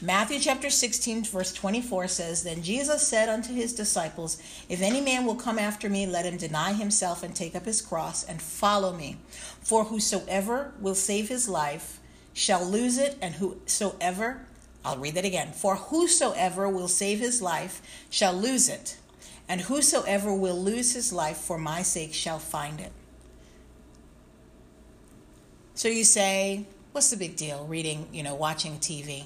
Matthew chapter 16, verse 24 says, Then Jesus said unto his disciples, If any man will come after me, let him deny himself and take up his cross and follow me. For whosoever will save his life shall lose it, and whosoever, I'll read that again, for whosoever will save his life shall lose it, and whosoever will lose his life for my sake shall find it. So you say, what's the big deal reading, you know, watching TV?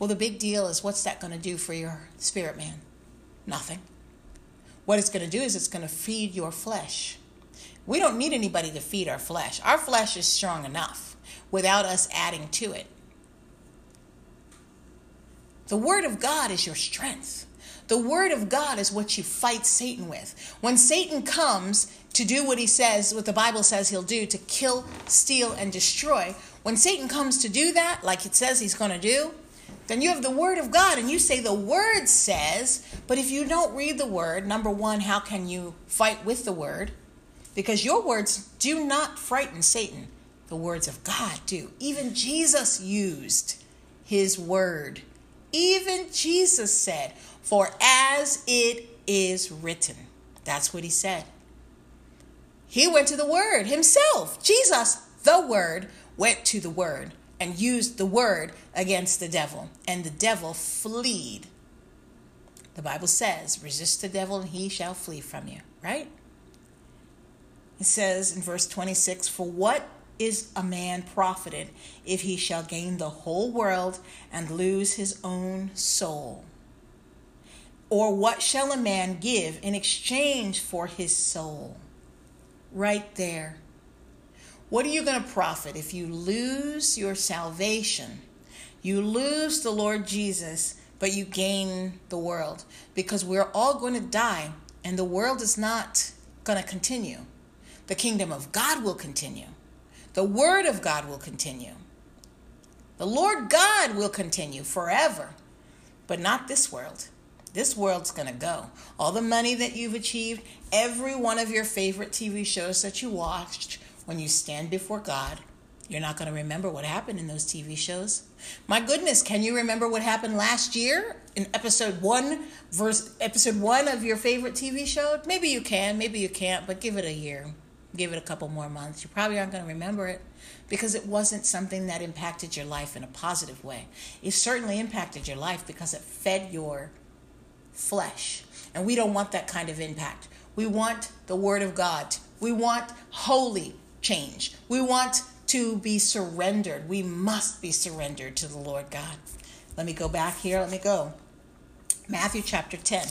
Well, the big deal is what's that going to do for your spirit man? Nothing. What it's going to do is it's going to feed your flesh. We don't need anybody to feed our flesh. Our flesh is strong enough without us adding to it. The Word of God is your strength. The Word of God is what you fight Satan with. When Satan comes to do what he says, what the Bible says he'll do, to kill, steal, and destroy, when Satan comes to do that, like it says he's going to do, then you have the Word of God and you say the Word says, but if you don't read the Word, number one, how can you fight with the Word? Because your words do not frighten Satan. The words of God do. Even Jesus used his word. Even Jesus said, For as it is written. That's what he said. He went to the word himself. Jesus, the word, went to the word and used the word against the devil, and the devil fled. The Bible says, resist the devil and he shall flee from you, right? It says in verse 26 For what is a man profited if he shall gain the whole world and lose his own soul? Or what shall a man give in exchange for his soul? Right there. What are you going to profit if you lose your salvation? You lose the Lord Jesus, but you gain the world because we're all going to die and the world is not going to continue. The kingdom of God will continue. The word of God will continue. The Lord God will continue forever, but not this world. This world's going to go. All the money that you've achieved, every one of your favorite TV shows that you watched, when you stand before God, you're not going to remember what happened in those TV shows. My goodness, can you remember what happened last year in episode 1 verse episode 1 of your favorite TV show? Maybe you can, maybe you can't, but give it a year give it a couple more months. You probably aren't going to remember it because it wasn't something that impacted your life in a positive way. It certainly impacted your life because it fed your flesh. And we don't want that kind of impact. We want the Word of God. We want holy change. We want to be surrendered. We must be surrendered to the Lord God. Let me go back here. Let me go. Matthew chapter 10.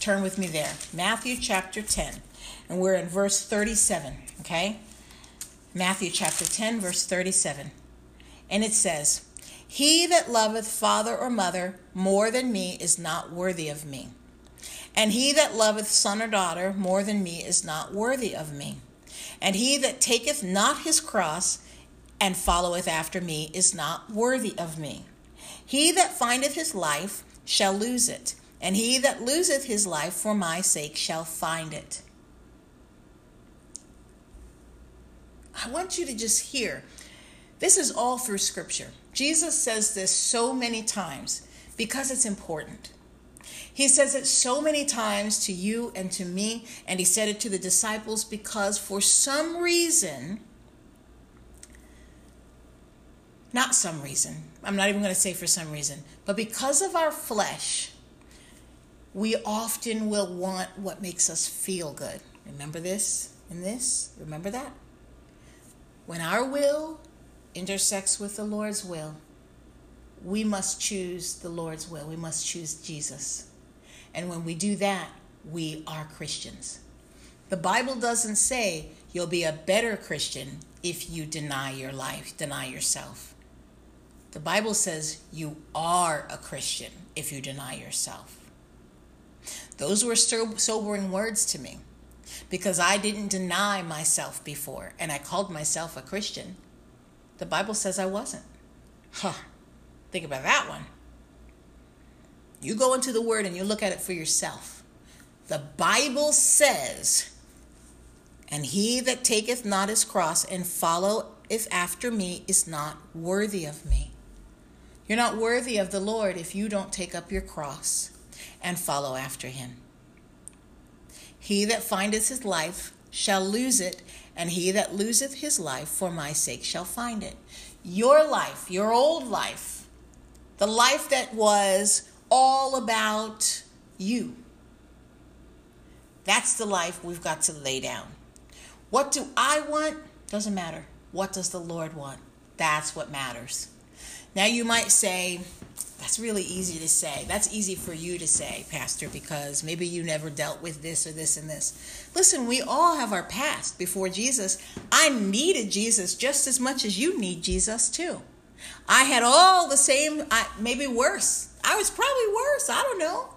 Turn with me there. Matthew chapter 10. And we're in verse 37, okay? Matthew chapter 10, verse 37. And it says, He that loveth father or mother more than me is not worthy of me. And he that loveth son or daughter more than me is not worthy of me. And he that taketh not his cross and followeth after me is not worthy of me. He that findeth his life shall lose it, and he that loseth his life for my sake shall find it. I want you to just hear. This is all through Scripture. Jesus says this so many times because it's important. He says it so many times to you and to me, and he said it to the disciples because for some reason, not some reason, I'm not even going to say for some reason, but because of our flesh, we often will want what makes us feel good. Remember this and this? Remember that? When our will intersects with the Lord's will, we must choose the Lord's will. We must choose Jesus. And when we do that, we are Christians. The Bible doesn't say you'll be a better Christian if you deny your life, deny yourself. The Bible says you are a Christian if you deny yourself. Those were sobering words to me because I didn't deny myself before and I called myself a Christian. The Bible says I wasn't. Huh. Think about that one. You go into the Word and you look at it for yourself. The Bible says, And he that taketh not his cross and followeth after me is not worthy of me. You're not worthy of the Lord if you don't take up your cross and follow after him. He that findeth his life shall lose it, and he that loseth his life for my sake shall find it. Your life, your old life, the life that was all about you. That's the life we've got to lay down. What do I want? Doesn't matter. What does the Lord want? That's what matters. Now you might say, that's really easy to say. That's easy for you to say, Pastor, because maybe you never dealt with this or this and this. Listen, we all have our past before Jesus. I needed Jesus just as much as you need Jesus, too. I had all the same, I, maybe worse I was probably worse. I don't know.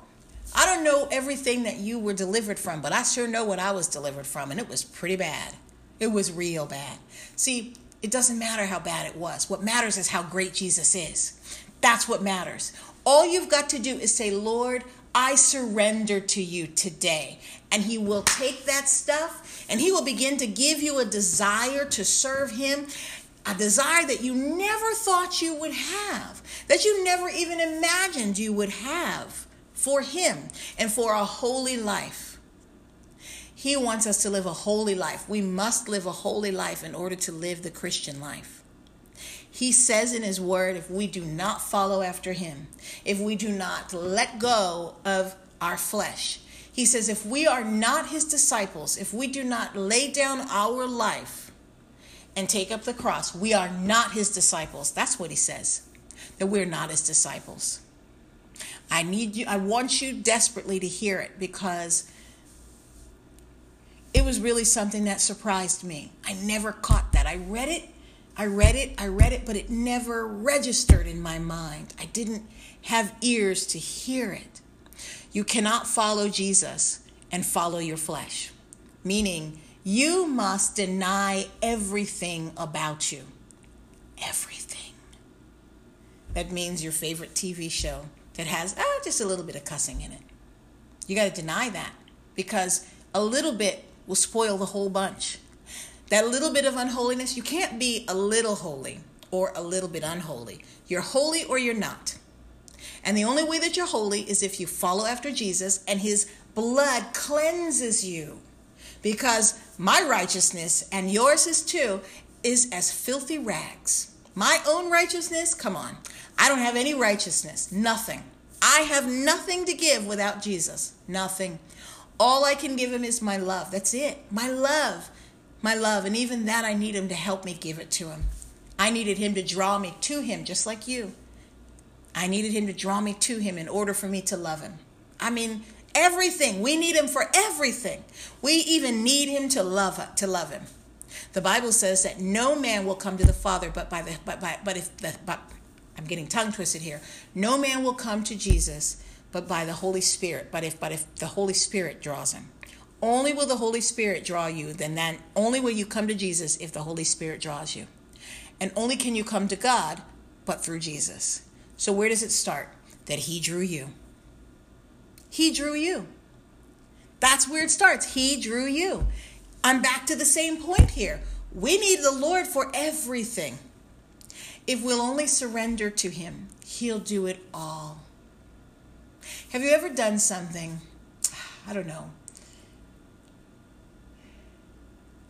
I don't know everything that you were delivered from, but I sure know what I was delivered from, and it was pretty bad. It was real bad. See, it doesn't matter how bad it was. What matters is how great Jesus is. That's what matters. All you've got to do is say, Lord, I surrender to you today. And He will take that stuff and He will begin to give you a desire to serve Him a desire that you never thought you would have, that you never even imagined you would have for Him and for a holy life. He wants us to live a holy life. We must live a holy life in order to live the Christian life. He says in His Word if we do not follow after Him, if we do not let go of our flesh, He says if we are not His disciples, if we do not lay down our life, and take up the cross. We are not his disciples. That's what he says. That we're not his disciples. I need you, I want you desperately to hear it because it was really something that surprised me. I never caught that. I read it, I read it, I read it, but it never registered in my mind. I didn't have ears to hear it. You cannot follow Jesus and follow your flesh, meaning you must deny everything about you. Everything. That means your favorite TV show that has ah, just a little bit of cussing in it. You got to deny that because a little bit will spoil the whole bunch. That little bit of unholiness, you can't be a little holy or a little bit unholy. You're holy or you're not. And the only way that you're holy is if you follow after Jesus and his blood cleanses you because my righteousness and yours is too is as filthy rags. My own righteousness, come on. I don't have any righteousness, nothing. I have nothing to give without Jesus. Nothing. All I can give him is my love. That's it. My love. My love. And even that, I need him to help me give it to him. I needed him to draw me to him, just like you. I needed him to draw me to him in order for me to love him. I mean, everything. We need him for everything. We even need him to love to love him. The Bible says that no man will come to the Father but by the but by but if the but I'm getting tongue twisted here. No man will come to Jesus but by the Holy Spirit. But if but if the Holy Spirit draws him. Only will the Holy Spirit draw you, then then only will you come to Jesus if the Holy Spirit draws you. And only can you come to God but through Jesus. So where does it start? That he drew you. He drew you. That's where it starts. He drew you. I'm back to the same point here. We need the Lord for everything. If we'll only surrender to Him, He'll do it all. Have you ever done something? I don't know.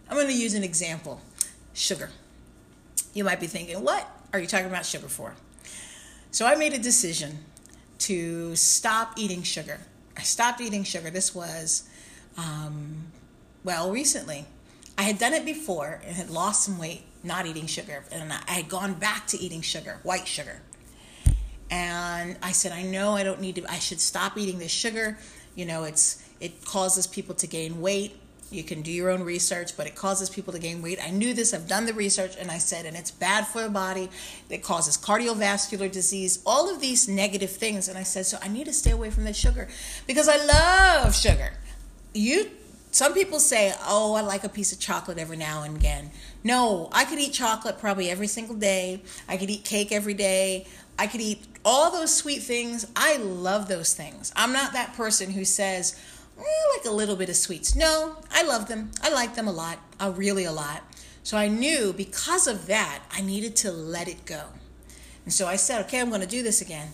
I'm going to use an example sugar. You might be thinking, what are you talking about sugar for? So I made a decision to stop eating sugar. I stopped eating sugar. This was, um, well, recently. I had done it before and had lost some weight not eating sugar. And I had gone back to eating sugar, white sugar. And I said, I know I don't need to, I should stop eating this sugar. You know, it's, it causes people to gain weight. You can do your own research, but it causes people to gain weight. I knew this, I've done the research, and I said, and it's bad for the body. It causes cardiovascular disease, all of these negative things. And I said, so I need to stay away from the sugar because I love sugar. You some people say, oh, I like a piece of chocolate every now and again. No, I could eat chocolate probably every single day. I could eat cake every day. I could eat all those sweet things. I love those things. I'm not that person who says, eh, like a little bit of sweets. No, I love them. I like them a lot, uh, really a lot. So I knew because of that, I needed to let it go. And so I said, okay, I'm going to do this again.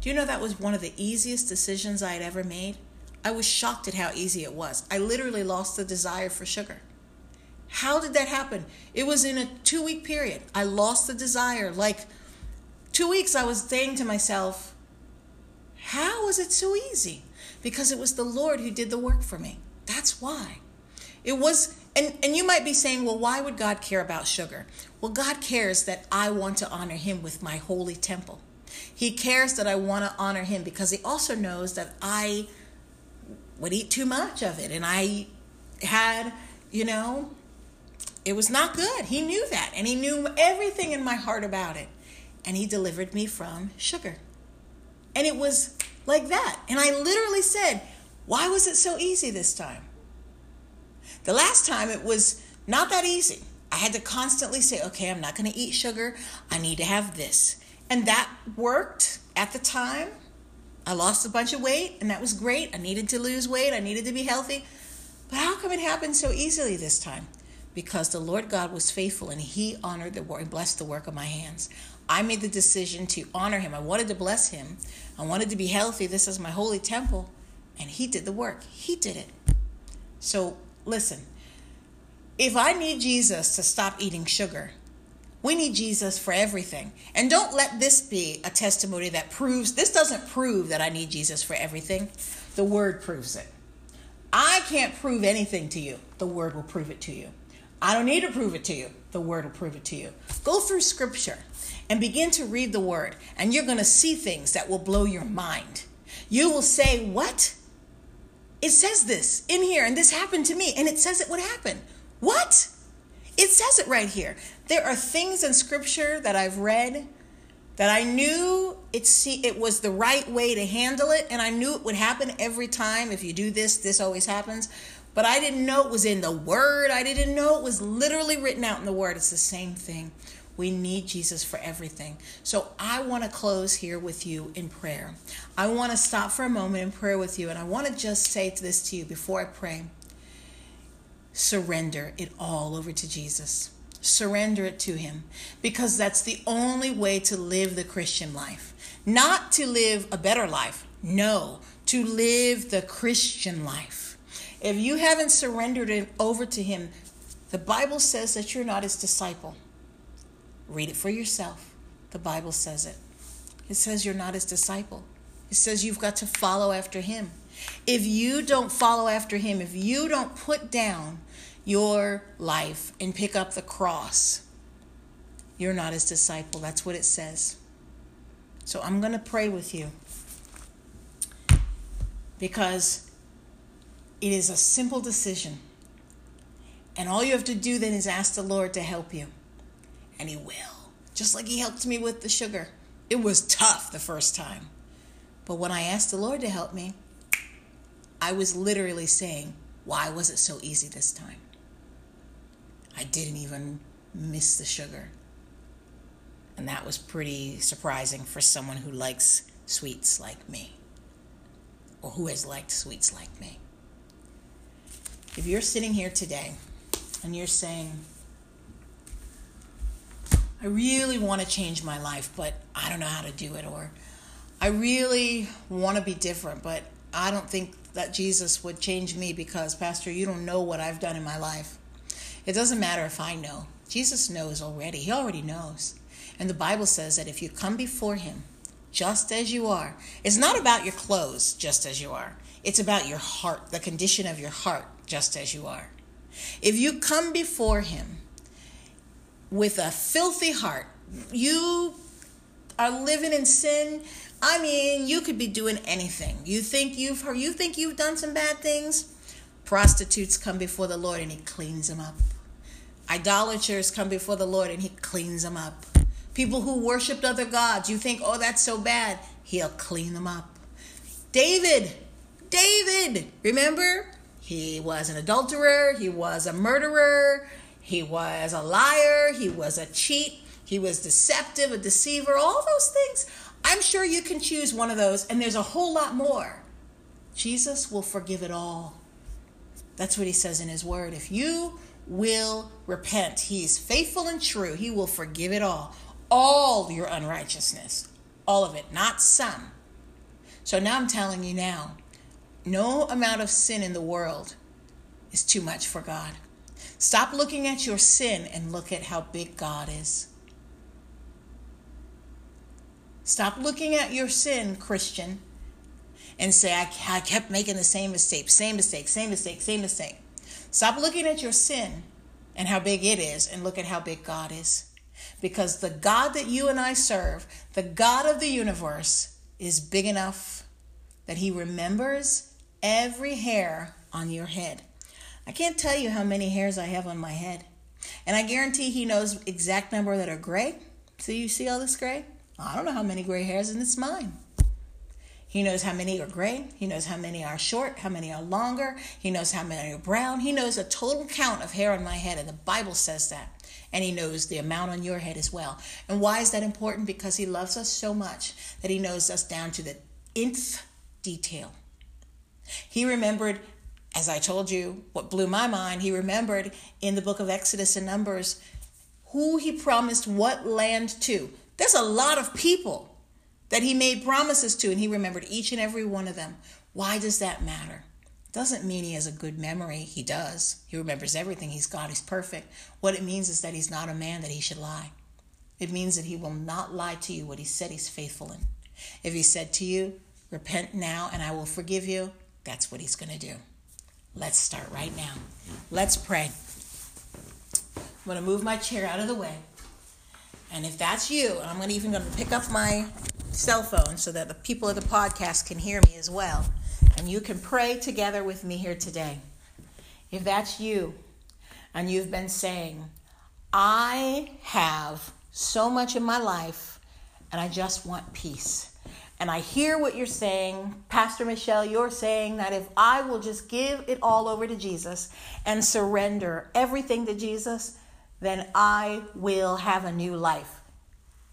Do you know that was one of the easiest decisions I had ever made? I was shocked at how easy it was. I literally lost the desire for sugar. How did that happen? It was in a two week period. I lost the desire. Like two weeks, I was saying to myself, How was it so easy? Because it was the Lord who did the work for me. That's why. It was, and, and you might be saying, Well, why would God care about sugar? Well, God cares that I want to honor Him with my holy temple. He cares that I want to honor Him because He also knows that I would eat too much of it. And I had, you know, it was not good. He knew that. And he knew everything in my heart about it. And he delivered me from sugar. And it was like that. And I literally said, Why was it so easy this time? The last time it was not that easy. I had to constantly say, Okay, I'm not going to eat sugar. I need to have this. And that worked at the time. I lost a bunch of weight, and that was great. I needed to lose weight, I needed to be healthy. But how come it happened so easily this time? Because the Lord God was faithful and He honored the work, and blessed the work of my hands. I made the decision to honor Him. I wanted to bless Him. I wanted to be healthy. This is my holy temple. And He did the work, He did it. So listen, if I need Jesus to stop eating sugar, we need Jesus for everything. And don't let this be a testimony that proves, this doesn't prove that I need Jesus for everything. The Word proves it. I can't prove anything to you. The Word will prove it to you. I don't need to prove it to you. The Word will prove it to you. Go through Scripture and begin to read the Word, and you're going to see things that will blow your mind. You will say, What? It says this in here, and this happened to me, and it says it would happen. What? It says it right here. There are things in scripture that I've read that I knew it see it was the right way to handle it and I knew it would happen every time if you do this this always happens but I didn't know it was in the word I didn't know it was literally written out in the word it's the same thing we need Jesus for everything so I want to close here with you in prayer I want to stop for a moment in prayer with you and I want to just say this to you before I pray surrender it all over to Jesus. Surrender it to Him because that's the only way to live the Christian life. Not to live a better life, no, to live the Christian life. If you haven't surrendered it over to Him, the Bible says that you're not His disciple. Read it for yourself. The Bible says it. It says you're not His disciple. It says you've got to follow after Him. If you don't follow after Him, if you don't put down your life and pick up the cross, you're not His disciple. That's what it says. So I'm going to pray with you because it is a simple decision. And all you have to do then is ask the Lord to help you. And He will. Just like He helped me with the sugar. It was tough the first time. But when I asked the Lord to help me, I was literally saying, Why was it so easy this time? I didn't even miss the sugar. And that was pretty surprising for someone who likes sweets like me, or who has liked sweets like me. If you're sitting here today and you're saying, I really want to change my life, but I don't know how to do it, or I really want to be different, but I don't think that Jesus would change me because, Pastor, you don't know what I've done in my life. It doesn't matter if I know. Jesus knows already. He already knows. And the Bible says that if you come before Him just as you are, it's not about your clothes just as you are, it's about your heart, the condition of your heart just as you are. If you come before Him with a filthy heart, you are living in sin. I mean, you could be doing anything. You think you've heard, you think you've done some bad things. Prostitutes come before the Lord and He cleans them up. Idolaters come before the Lord and He cleans them up. People who worshiped other gods, you think, oh, that's so bad. He'll clean them up. David, David, remember? He was an adulterer, he was a murderer, he was a liar, he was a cheat, he was deceptive, a deceiver, all those things. I'm sure you can choose one of those, and there's a whole lot more. Jesus will forgive it all. That's what he says in his word. If you will repent, he's faithful and true, he will forgive it all all your unrighteousness, all of it, not some. So now I'm telling you now no amount of sin in the world is too much for God. Stop looking at your sin and look at how big God is. Stop looking at your sin, Christian, and say, I, I kept making the same mistake, same mistake, same mistake, same mistake. Stop looking at your sin and how big it is and look at how big God is. Because the God that you and I serve, the God of the universe, is big enough that He remembers every hair on your head. I can't tell you how many hairs I have on my head. And I guarantee He knows exact number that are gray. So you see all this gray? I don't know how many gray hairs, and it's mine. He knows how many are gray. He knows how many are short, how many are longer. He knows how many are brown. He knows a total count of hair on my head, and the Bible says that and He knows the amount on your head as well. And why is that important? Because He loves us so much that He knows us down to the nth detail. He remembered, as I told you, what blew my mind, He remembered in the book of Exodus and Numbers who He promised what land to. There's a lot of people that He made promises to, and He remembered each and every one of them. Why does that matter? Doesn't mean he has a good memory. He does. He remembers everything. He's God. He's perfect. What it means is that he's not a man that he should lie. It means that he will not lie to you what he said he's faithful in. If he said to you, repent now and I will forgive you, that's what he's going to do. Let's start right now. Let's pray. I'm going to move my chair out of the way. And if that's you, I'm going to even going to pick up my cell phone so that the people of the podcast can hear me as well. And you can pray together with me here today. If that's you, and you've been saying, I have so much in my life, and I just want peace. And I hear what you're saying, Pastor Michelle. You're saying that if I will just give it all over to Jesus and surrender everything to Jesus, then I will have a new life.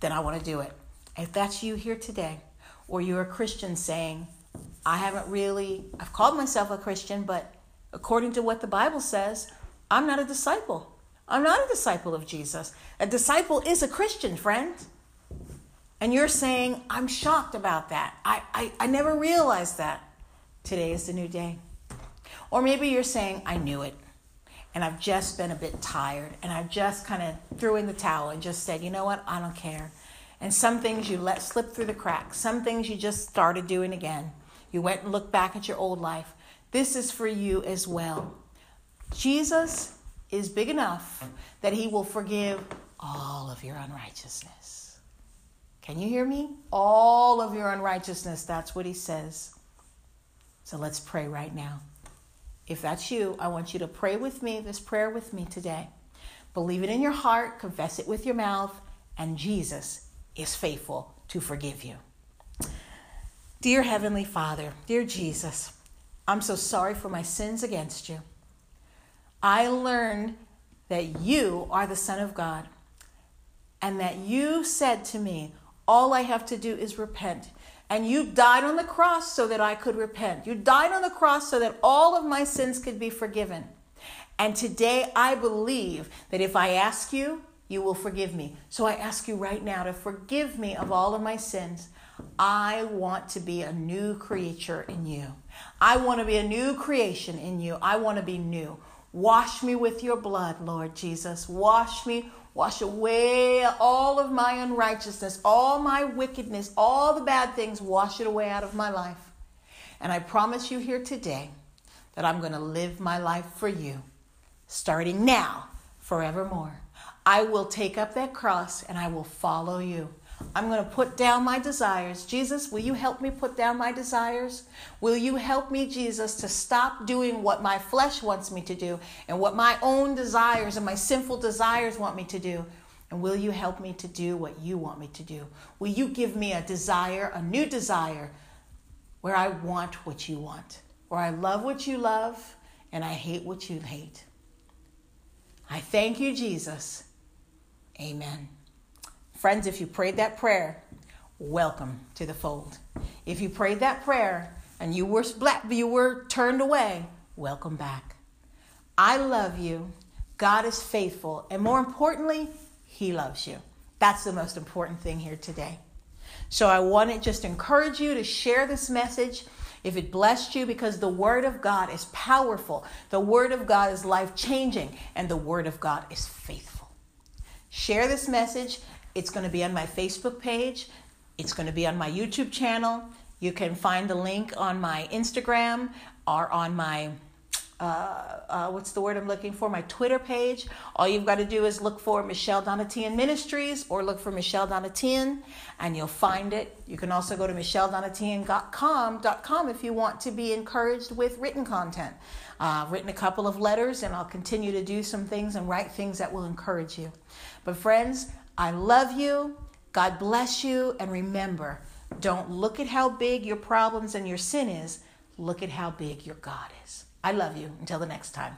Then I want to do it. If that's you here today, or you're a Christian saying, I haven't really, I've called myself a Christian, but according to what the Bible says, I'm not a disciple. I'm not a disciple of Jesus. A disciple is a Christian, friend. And you're saying, I'm shocked about that. I, I, I never realized that. Today is the new day. Or maybe you're saying, I knew it. And I've just been a bit tired. And I've just kind of threw in the towel and just said, you know what? I don't care. And some things you let slip through the cracks. Some things you just started doing again. You went and looked back at your old life. This is for you as well. Jesus is big enough that he will forgive all of your unrighteousness. Can you hear me? All of your unrighteousness. That's what he says. So let's pray right now. If that's you, I want you to pray with me this prayer with me today. Believe it in your heart, confess it with your mouth, and Jesus is faithful to forgive you. Dear Heavenly Father, dear Jesus, I'm so sorry for my sins against you. I learned that you are the Son of God and that you said to me, All I have to do is repent. And you died on the cross so that I could repent. You died on the cross so that all of my sins could be forgiven. And today I believe that if I ask you, you will forgive me. So I ask you right now to forgive me of all of my sins. I want to be a new creature in you. I want to be a new creation in you. I want to be new. Wash me with your blood, Lord Jesus. Wash me, wash away all of my unrighteousness, all my wickedness, all the bad things. Wash it away out of my life. And I promise you here today that I'm going to live my life for you, starting now, forevermore. I will take up that cross and I will follow you. I'm going to put down my desires. Jesus, will you help me put down my desires? Will you help me, Jesus, to stop doing what my flesh wants me to do and what my own desires and my sinful desires want me to do? And will you help me to do what you want me to do? Will you give me a desire, a new desire, where I want what you want, where I love what you love and I hate what you hate? I thank you, Jesus. Amen. Friends, if you prayed that prayer, welcome to the fold. If you prayed that prayer and you were black, you were turned away, welcome back. I love you. God is faithful, and more importantly, He loves you. That's the most important thing here today. So I want to just encourage you to share this message if it blessed you because the Word of God is powerful, the Word of God is life changing, and the Word of God is faithful. Share this message it's going to be on my Facebook page. It's going to be on my YouTube channel. You can find the link on my Instagram or on my uh, uh, what's the word I'm looking for? My Twitter page. All you've got to do is look for Michelle Donatian Ministries or look for Michelle Donatian and you'll find it. You can also go to michelledonatian.com if you want to be encouraged with written content. Uh, I've written a couple of letters and I'll continue to do some things and write things that will encourage you. But, friends, I love you. God bless you. And remember, don't look at how big your problems and your sin is. Look at how big your God is. I love you. Until the next time.